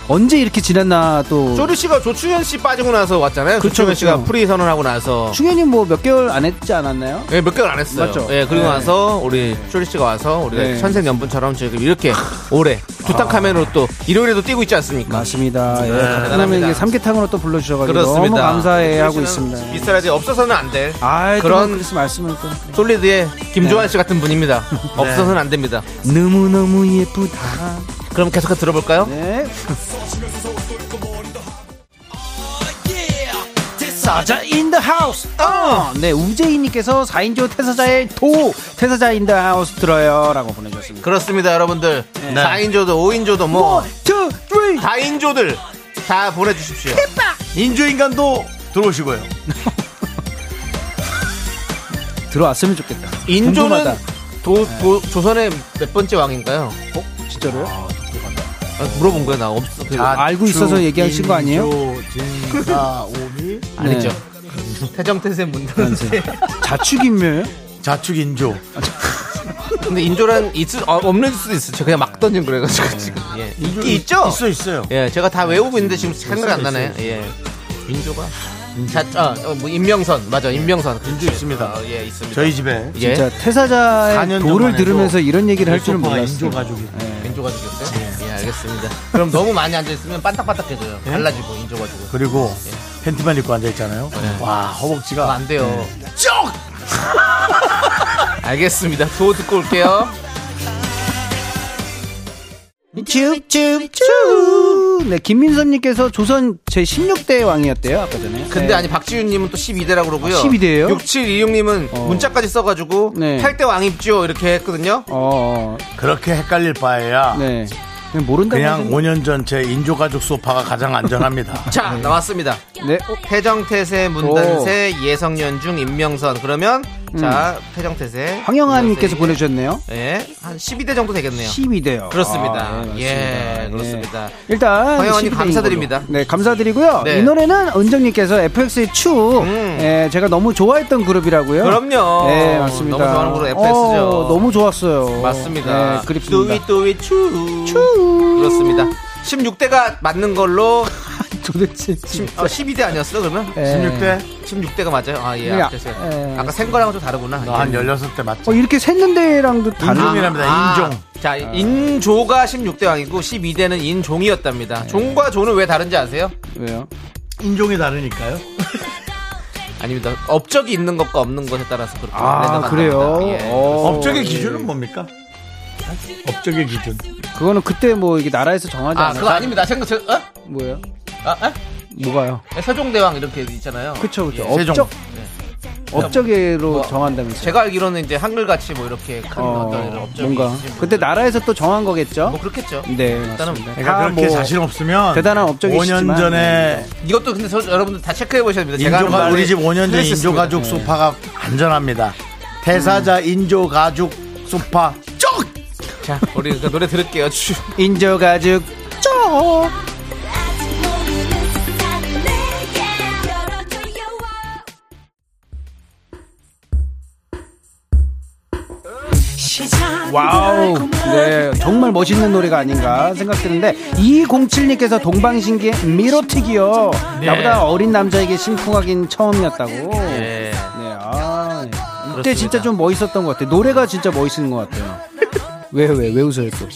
언제 이렇게 지났나 또. 쇼리 씨가 조충현 씨 빠지고 나서 왔잖아요. 그쵸, 조충현 씨가 그쵸. 프리 선언하고 나서 충현이 뭐 몇 개월 안 했지 않았나요? 예, 몇 개월 안 했어요. 맞죠? 예, 그리고 네. 나서 우리 쇼리 씨가 와서 우리가 네. 천생연분처럼 지금 이렇게 올해 두탕카멘으로 또 일요일에도 뛰고 있지 않습니까? 맞습니다. 예, 가끔은 대단합니다. 이게 삼계탕으로 또 불러주셔가지고 그렇습니다. 너무 감사해 하고 쇼리 씨는 있습니다. 미스터 라디오 없어서는 안 될 아, 그런- 그런 그래서 말씀을 또 솔리드의 김조한 네. 씨 같은 분입니다. 없어서는 안 됩니다. 너무 너무 예쁘다. 그럼 계속해서 들어볼까요? 네. 태사자 in the house. 어. 네, 우재희님께서 4인조 태사자의 도 태사자 in the house 들어요라고 보내주셨습니다. 그렇습니다, 여러분들. 네. 4인조도 5인조도 뭐 one, two, three. 다인조들 다 보내주십시오. 인조인간도 들어오시고요. 들어왔으면 좋겠다. 인조는 궁금하다. 도, 도- 조선의 몇 번째 왕인가요? 어, 진짜로요? 아, 물어본 거야, 나 없어. 그, 아, 알고 있어서 얘기하신 거 아니에요? 진사 오미 아니죠. 네. 태정태세 문단세. 자축인묘예요? 자축인조. 근데 인조란 있을, 어, 없는 수도 있어. 제가 그냥 막 던진 거래가지고 지금. 예. 인기 있죠? 있어 있어요. 예, 제가 다 외우고 있는데 지금 생각이 안 나네. 예. 인조가. 자, 아, 어, 뭐, 임명선. 맞아, 임명선. 인조 있습니다. 예, 있습니다. 저희 집에 예. 진짜 태사자의 4년 도를 들으면서 이런 얘기를 할 줄은 몰랐어요. 인조 가족이. 인조 가족이었어요? 예, 알겠습니다. 그럼 너무 많이 앉아있으면 반딱반딱해져요. 달라지고, 인조 가지고. 그리고 팬티만 입고 앉아 있잖아요. 와 허벅지가 안 돼요. 쭉! 알겠습니다. 도 듣고 올게요. 쭈쭈쭈. 네, 김민선님께서 조선 제 16대 왕이었대요, 아까 전에. 근데 네. 아니 박지윤님은 또 12대라고 그러고요. 아, 12대 예요? 6726님은 어. 문자까지 써가지고 네. 8대 왕입죠 이렇게 했거든요. 어, 어, 그렇게 헷갈릴 바에야 네. 그냥 모른다고. 그냥 하시는- 5년 전 제 인조 가족 소파가 가장 안전합니다. 자 나왔습니다. 네. 태정태세, 문단세, 예성연중, 임명선 그러면 자 태정태세. 황영아님께서 문단세, 보내주셨네요. 예, 한 12대 정도 되겠네요. 12대요. 그렇습니다. 네, 예, 맞습니다. 그렇습니다. 일단 황영아님 12대 인 감사드립니다. 걸로. 네, 감사드리고요. 네. 이 노래는 은정님께서 FX의 추, 음. 예, 제가 너무 좋아했던 그룹이라고요. 그럼요. 네, 맞습니다. 너무 좋아하는 그룹 FX죠. 어, 너무 좋았어요. 맞습니다. 네, 그립습니다. 뚜위 뚜위 추. 그렇습니다. 16대가 맞는 걸로 도대체. 어, 12대 아니었어 그러면? 예. 16대 16대가 맞아요. 아 예. 네, 아까, 제가- 예. 아까 생 거랑은 좀 다르구나. 너한 16대 맞죠? 어, 이렇게 샜는 데랑도 다른. 인종이랍니다. 아, 인종. 자, 인조가 16대 왕이고 12대는 인종이었답니다. 종과 조는 왜 다른지 아세요? 왜요? 인종이 다르니까요. 아닙니다. 업적이 있는 것과 없는 것에 따라서 그렇게 아, 그래요? 예. 어, 업적의 기준은 뭡니까? 업적의 기준. 그거는 그때 뭐 이게 나라에서 정하지 아, 않아요. 그거 아닙니다. 생각, 저, 어? 뭐예요? 아, 아? 뭐가요? 세종대왕 이렇게 있잖아요. 그쵸, 그쵸. 예. 세종. 업적, 업적으로 뭐, 정한다면서요. 제가 알기로는 이제 한글같이 뭐 이렇게 큰 어, 어떤 이런 업적이 뭔가. 있으신 그때 분들. 나라에서 또 정한 거겠죠? 뭐 그렇겠죠. 네, 일단은 맞습니다. 다 그렇게 뭐 자신 없으면 대단한 업적이시지만 5년 전에 이것도 근데 저, 여러분들 다 체크해 보셔야 됩니다. 제가 하는 인조가 말이 우리 집 5년 전. 인조 네. 소파가 안전합니다. 태사자 인조 가족 소파 쪽. 자, 우리 그 노래 들을게요. 주. 인조가죽 쪽 wow 네 정말 멋있는 노래가 아닌가 생각드는데 2207님께서 동방신기의 Mirotic이요 네. 나보다 어린 남자에게 심쿵하긴 처음이었다고 예. 네, 아, 네. 이때 그렇습니다. 진짜 좀 멋있었던 것 같아요 노래가 진짜 멋있는 것 같아요 왜 왜 왜 웃어요 또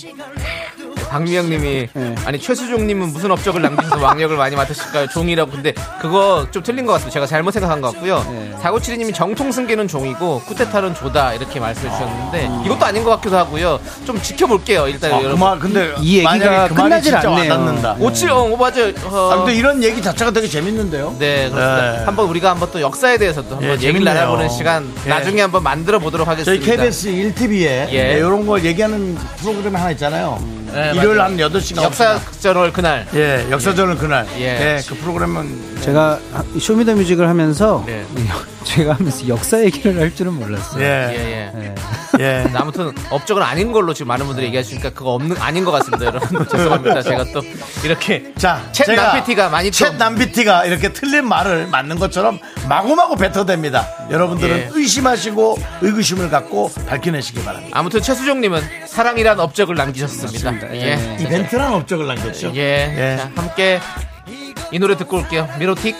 박미영님이 네. 아니 최수종님은 무슨 업적을 남기셔서 왕력을 많이 맡으실까요? 종이라고 근데 그거 좀 틀린 것 같습니다. 제가 잘못 생각한 것 같고요. 네. 사고칠이님이 정통 승계는 종이고 쿠데타는 조다 이렇게 말씀해 주셨는데 이것도 아닌 것 같기도 하고요. 좀 지켜볼게요. 일단 아, 여러분. 그만 근데 이 얘기가 만약에 그 끝나질 않네요. 오칠 어 맞아요. 어, 아, 근데 이런 얘기 자체가 되게 재밌는데요. 네, 그렇습니다. 네. 한번 우리가 한번 또 역사에 대해서도 한번 예, 얘기를. 나눠보는 시간 예. 나중에 한번 만들어 보도록 저희 하겠습니다. KBS 1TV에 예. 이런 걸 얘기하는 프로그램 하나 있잖아요. 네, 일요일. 한 8시간. 역사전월 그날. 예, 역사전을 그날. 예. 예. 그 프로그램은 제가 쇼미더뮤직을 하면서 네. 제가 하면서 역사 얘기를 할 줄은 몰랐어요. 예, 예. 예. 예. 근데 아무튼 업적은 아닌 걸로 지금 많은 분들이 얘기하시니까 그거 없는 아닌 것 같습니다, 여러분. 죄송합니다. 제가 또 이렇게 자, 챗 남PT가 많이 또- 챗 남PT가 이렇게 틀린 말을 맞는 것처럼 마구마구 뱉어댑니다. 여러분들은 예. 의심하시고 의구심을 갖고 밝혀내시기 바랍니다. 아무튼 최수종 님은 사랑이란 업적을 남기셨습니다. 예. 이벤트란 업적을 남겼죠. 예. 예. 자, 함께 이 노래 듣고 올게요. 미로틱.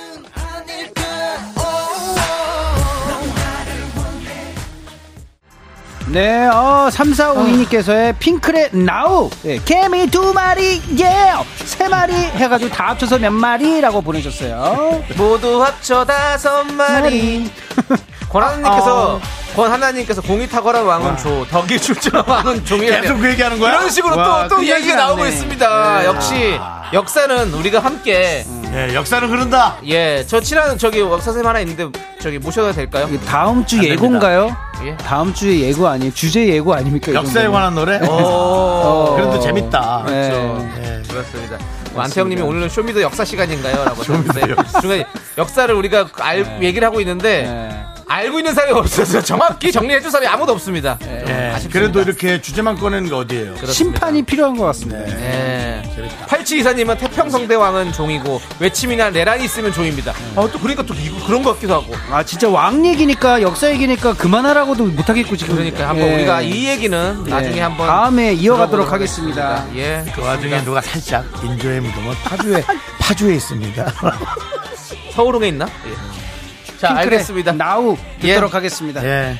네, 어, 3452님께서의 핑클의 나우, 예, 개미 두 마리, 예! 세 마리 해가지고 다 합쳐서 몇 마리라고 보내셨어요. 모두 합쳐 다섯 마리. 권하나님께서 어. 권하나님께서 공이 탁월한 왕은 조, 덕이 출전한 왕은 종이라며 계속 그 얘기하는 거야? 이런 식으로 와, 또, 또 그 얘기가 나오고. 있습니다. 역시 역사는 우리가 함께 예, 역사는 흐른다. 예, 저 친한 저기 역사 선생님 하나 있는데 저기 모셔도 될까요? 이게 다음 주. 예고인가요? 예. 다음 주에 예고 아니에요? 주제 예고 아닙니까? 이 역사에? 관한 노래? 오, 그래도 재밌다. 네. 그렇죠. 예. 그렇습니다. 뭐 안태형님이 오늘은 show me the 역사 시간인가요? 라고 하셨는데 중간에 역사를 우리가 알, 얘기를 하고 있는데 네. 알고 있는 사람이 없어서 정확히 정리해줄 사람이 아무도 없습니다. 예, 아쉽습니다. 그래도 이렇게 주제만 꺼내는 게 어디예요? 그렇습니다. 심판이 필요한 것 같습니다. 예. 팔치 이사님은 태평성대왕은 종이고 외침이나 내란이 있으면 종입니다. 아, 또 그러니까 또 이거 그런 것 같기도 하고. 아, 진짜 왕 얘기니까, 역사 얘기니까 그만하라고도 못하겠고, 지금. 그러니까 한번 예. 우리가 이 얘기는 나중에 예. 한번 다음에 이어가도록 하겠습니다. 예. 그 와중에 누가 살짝 인조의 무덤은 파주에 파주에 있습니다. 서울흥에 있나? 예. 자, 알겠습니다. 나우 예. 듣도록 하겠습니다. 예.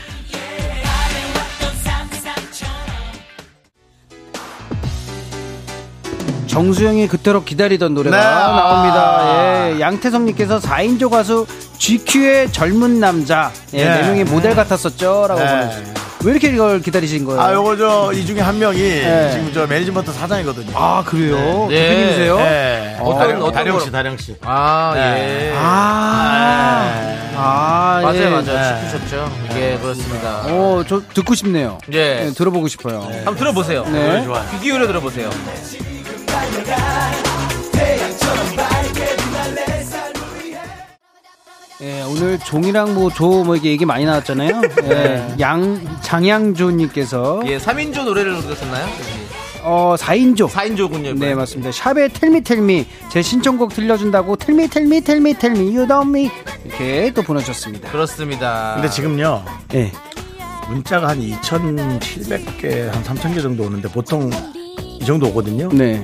정수영이 그토록 기다리던 노래가 네. 나옵니다. 아. 예, 양태성님께서 4인조 가수 GQ의 젊은 남자. 예, 예. 네 명의 모델 같았었죠. 라고 네. 보내주셨어요. 왜 이렇게 이걸 기다리신 거예요? 아, 요거 저 이 중에 한 명이 네. 지금 저 매니지먼트 사장이거든요. 아, 그래요? 네. 대표님이세요? 예. 어떤- 다령, 어떤 다령 씨? 다령 씨. 아, 네. 예. 아, 아, 맞아요, 예. 맞아요. 네. 지키셨죠. 예, 그렇습니다. 어, 저 듣고 싶네요. 예. 예, 들어보고 싶어요. 한번 들어보세요. 네. 좋아요. 귀 기울여 들어보세요. 예, 오늘 종이랑 뭐조뭐 이게 얘기 많이 나왔잖아요. 예, 양 장양조님께서 예, 3인조 노래를 들으셨나요? 어 4인조 4인조군요. 네 맞습니다. 샵에 텔미 텔미 제 신청곡 들려준다고 텔미 텔미 텔미 텔미 you don't me 이렇게 또 보내주셨습니다. 그렇습니다. 근데 지금요. 예. 문자가 한 2,700개, 한 3,000개 정도 오는데 보통 이 정도 오거든요. 네.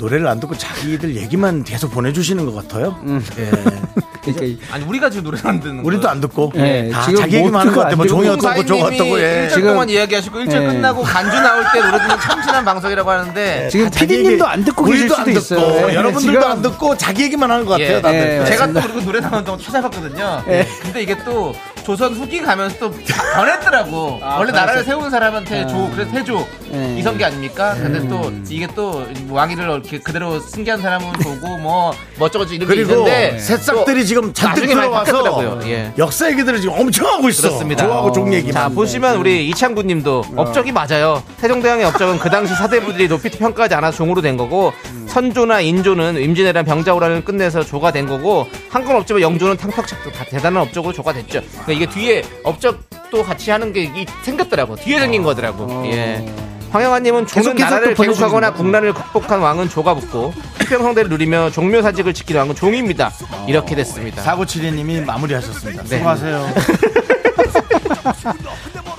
노래를 안 듣고 자기들 얘기만 계속 보내주시는 것 같아요. 예. 그러니까 이- 아니 우리가 지금 노래 안 듣는 우리도 안 듣고 예, 다 지금 자기 뭐 얘기만 하는 것 같아. 안뭐 종이 어떻고 저거 어떻고 예. 일절 지금- 동안 이야기하시고 일절 예. 끝나고 간주 나올 때 노래 듣는 참신한 방송이라고 하는데 지금 다 자기 PD님도 안 듣고 계실 우리도 수도 안 듣고 있어요. 예, 여러분들도 지금- 안 듣고 자기 얘기만 하는 것 같아요. 예. 다들. 예, 제가 또. 그리고 노래 나오는 동안 찾아봤거든요. 예. 근데 이게 또 조선 후기 가면서 또 변했더라고. 아, 원래. 나라를 세운 사람한테 줘, 그래서 해줘. 예. 이성기 아닙니까? 근데 또 이게 또 왕위를 이렇게 그대로 승계한 사람은 보고 뭐 멋쩍어지 이런 게 그리고 있는데 새싹들이 또 지금 잔뜩 나중에 많이 들어와서 바뀌었더라고요. 예. 역사 얘기들을 지금 엄청 하고 있어. 그렇습니다. 좋아하고 종 얘기만. 자, 보시면 우리 이창구 님도 업적이 맞아요. 태종대왕의 업적은 그 당시 사대부들이 높이 평가하지 않아 종으로 된 거고, 선조나 인조는 임진왜란 병자호란을 끝내서 조가 된 거고, 한건 업적은 영조는 탕탁착도 다 대단한 업적으로 조가 됐죠. 그러니까 이게 뒤에 업적도 같이 하는 게 이- 생겼더라고. 뒤에 생긴 거더라고. 예. 황영아님은 조는 계속해서 나라를 또 개국하거나. 국난을 극복한 왕은 조가 붙고 태평성대를 누리며 종묘사직을 지키는 왕은 종입니다. 이렇게 됐습니다. 사고칠이님이 마무리하셨습니다. 네. 수고하세요.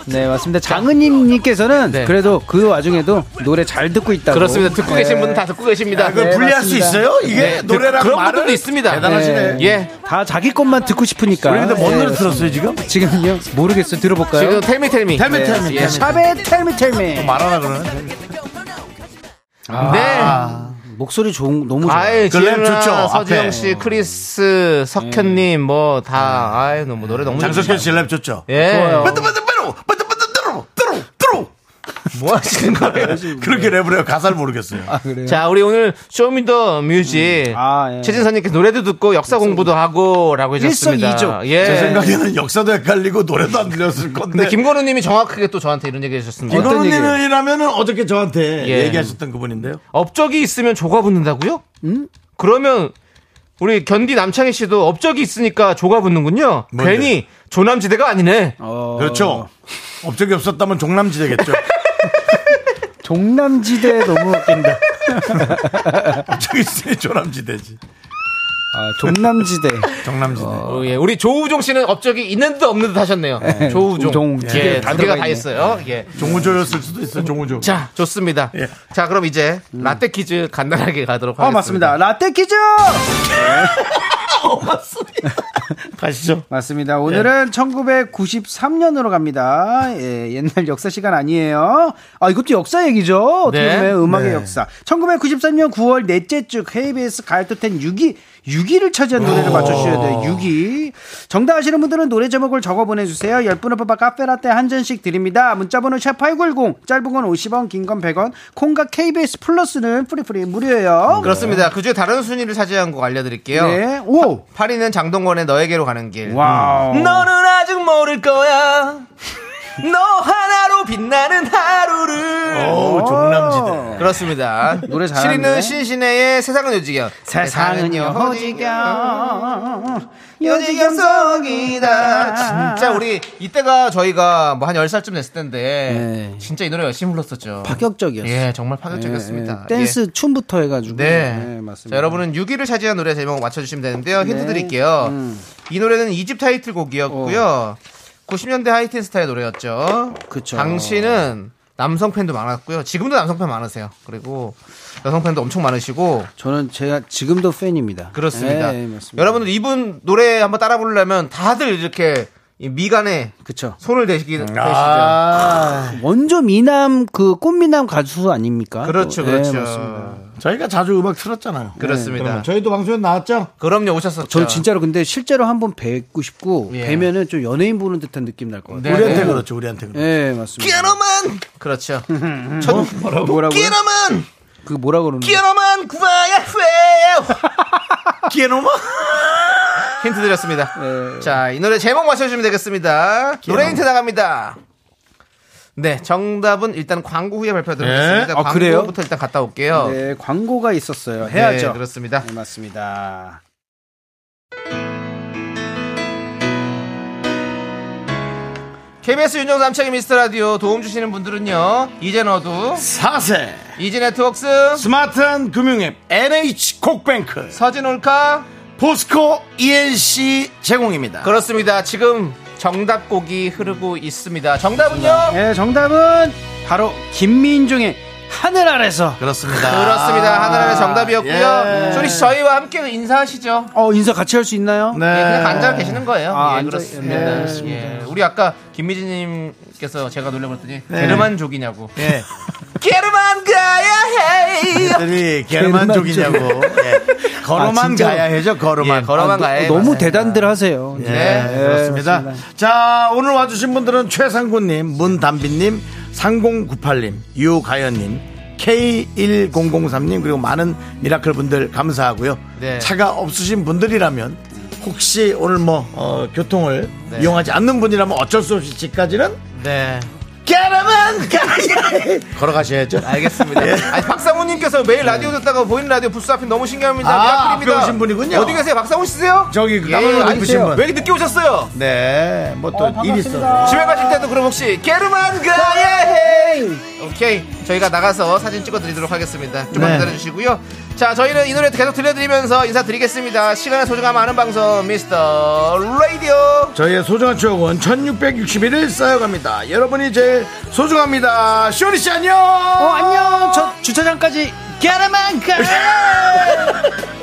네 맞습니다. 장은님님께서는 네. 그래도 그 와중에도 노래 잘 듣고 있다고. 그렇습니다. 듣고 네. 계신 분은 다 듣고 계십니다. 그걸 네, 분리할 맞습니다. 수 있어요? 이게 네, 노래랑 그런 말을 분들도 있습니다. 대단하시네. 예. 다 자기 것만 듣고 싶으니까. 우리 근데 뭔 예, 노래 들었어요 지금? 지금요 모르겠어요. 들어볼까요? 지금 텔미 텔미. 텔미 네. 텔미 예. 텔미. 샵에 텔미 텔미. 말하라 그러네. 네. 목소리 좋은 너무 좋아. 아예 그랩 좋죠, 서지영 앞에. 씨, 크리스, 석현님 뭐 다 아예 너무 노래 너무 장석현. 씨랩 좋죠. 예. 좋아요. 뭐 하시는 거예요? 그렇게 랩을 해요. 가사를 모르겠어요. 그래요? 자, 우리 오늘 show me the music 아, 예. 최진선님께 노래도 듣고 역사 공부도 하고 라고 해주셨습니다. 일석이조. 예. 제 생각에는 역사도 헷갈리고 노래도 안 들렸을 건데. 근데 김건우 님이 정확하게 또 저한테 이런 얘기 해주셨습니다. 어떤 얘기예요? 이건우 님이라면은 어저께 저한테 예. 얘기하셨던 그분인데요. 업적이 있으면 조가 붙는다고요? 그러면 우리 견디 남창희 씨도 업적이 있으니까 조가 붙는군요. 뭔데? 괜히 조남지대가 아니네. 어, 그렇죠. 업적이 없었다면 종남지대겠죠. 종남지대 너무 웃긴다. 업적이 있으니 조남지대지. 아, 종남지대. 정남지대. 어, 예. 우리 조우종 씨는 업적이 있는 듯 없는 듯 하셨네요. 조우종. 종, 예, 두 개, 두다 개가 다. 있어요. 예. 종우조였을 수도 있어요. 종우조. 자, 좋습니다. 예. 자, 그럼 이제 라떼 퀴즈 간단하게 가도록 하겠습니다. 아, 맞습니다. 라떼 퀴즈! 가시죠. 맞습니다. 오늘은 1993년으로 갑니다. 예, 옛날 역사 시간 아니에요. 아, 이것도 역사 얘기죠. 어떻게 네. 보면 음악의 네. 역사. 1993년 9월 넷째 주 KBS 가요톱10 6위 6위를 차지한 노래를 맞춰주셔야 돼요. 6위. 정답 아시는 분들은 노래 제목을 적어 보내주세요. 10분을 뽑아 카페라떼 한 잔씩 드립니다. 문자번호 샵8910 짧은 건 50원 긴 건 100원 콩과 KBS 플러스는 free free 무료예요. 그렇습니다. 그 중에 다른 순위를 차지한 곡 알려드릴게요. 네. 오! 8위는 장동건의 너에게로 가는 길. wow. 너는 아직 모를 거야. 너 하나로 빛나는 하루를. 오, 종남지대. 그렇습니다. 노래 잘하는데? 7위는 신신애의 세상은 요지경. 세상은 요지경 요지경 속이다. 진짜 우리 이때가 저희가 뭐 한 10살쯤 됐을 텐데 네. 진짜 이 노래 열심히 불렀었죠. 파격적이었어요. 예, 정말 파격적이었습니다. 예, 예. 댄스 예. 춤부터 해 가지고. 네. 맞습니다. 자, 여러분은 6위를 차지한 노래 제목 맞춰 주시면 되는데요. 힌트 네. 드릴게요. 음. 이 노래는 2집 타이틀곡이었고요. 90년대 하이틴 스타의 노래였죠. 어. 그쵸. 당시는 남성 팬도 많았고요. 지금도 남성 팬 많으세요. 그리고 여성 팬도 엄청 많으시고 저는 제가 지금도 팬입니다. 그렇습니다. 예, 예. 여러분들 이분 노래 한번 따라 부르려면 다들 이렇게 이 미간에 그쵸. 손을 대시기 대시죠. 아, 원조 미남 그 꽃미남 가수 아닙니까? 그렇죠, 또, 그렇죠. 예, 맞습니다. 저희가 자주 음악 틀었잖아요. 그렇습니다. 그러면 저희도 방송에 나왔죠? 그럼요 오셨었죠. 저는 진짜로 근데 실제로 한번 뵙고 싶고 예. 뵈면은 좀 연예인 보는 듯한 느낌 날 것 같아요. 네, 우리한테 네. 그렇죠. 우리한테 그렇죠. 예, 맞습니다. 끼어로만 그렇죠. 전 뭐라고요? 끼어로만 그 뭐라 그러는? 끼어로만 구해야 해요. 기에노마? 힌트 드렸습니다. 네. 자, 이 노래 제목 맞춰주시면 되겠습니다. 노래 힌트 나갑니다. 네, 정답은 일단 광고 후에 발표드리겠습니다. 네. 아, 그래요? 광고부터 일단 갔다 올게요. 네, 광고가 있었어요. 해야죠. 네, 그렇습니다. 네, 맞습니다. KBS 윤정 남창희 미스터 라디오 도움 주시는 분들은요. 이제 너도 4세 이지 네트웍스 스마트한 금융앱 NH콕뱅크 서진 올카 포스코 ENC 제공입니다. 그렇습니다. 지금 정답곡이 흐르고 있습니다. 정답은요? 네, 정답은 바로 김민종의 하늘 아래서. 그렇습니다. 그렇습니다. 하나의 정답이었고요. 예. 조리 씨 저희와 함께 인사하시죠. 어, 인사 같이 할 수 있나요? 네. 예, 그냥 앉아 계시는 거예요. 아, 예, 앉아- 그렇습니다. 네, 그렇습니다. 예. 우리 아까 김미진님 께서 제가 놀려봤더니 게르만족이냐고. 예. 게르만 가야 해. 들이 게르만족이냐고. 예. 걸어만 아? 가야 해죠. 걸어만. 예, 걸어만 가야 해. 너무. 대단들 하세요. 예, 네, 그렇습니다. 맞습니다. 자, 오늘 와주신 분들은 최상구 님, 문담비 님, 3098 님, 유가연 님, K1003님, 그리고 많은 미라클 분들 감사하고요. 네. 차가 없으신 분들이라면, 혹시 오늘 뭐, 어, 교통을 네. 이용하지 않는 분이라면 어쩔 수 없이 집까지는 네. 가야 걸어가셔야죠. 알겠습니다. 예. 아니, 박상우님께서 매일 라디오 듣다가 보이는 라디오 부스 앞이 너무 신기합니다. 아. 앞에 오신 분이군요. 어디 계세요? 박상우 씨세요? 저기 그 예, 옷 아니, 입으신 분. 왜 이렇게 늦게 오셨어요? 네, 뭐 또일 있어. 집에 가실 때도 그럼 혹시 게르만 가야 해. 오케이. 저희가 나가서 사진 찍어드리도록 하겠습니다. 좀만 네. 기다려주시고요. 자, 저희는 이 노래 계속 들려드리면서 인사드리겠습니다. 시간의 소중함 아는 방송 미스터 라디오. 저희의 소중한 추억은 1661일 쌓여갑니다. 여러분이 제일 소중합니다. 쇼리 씨 안녕! 어, 안녕. 저 주차장까지 게르만 가.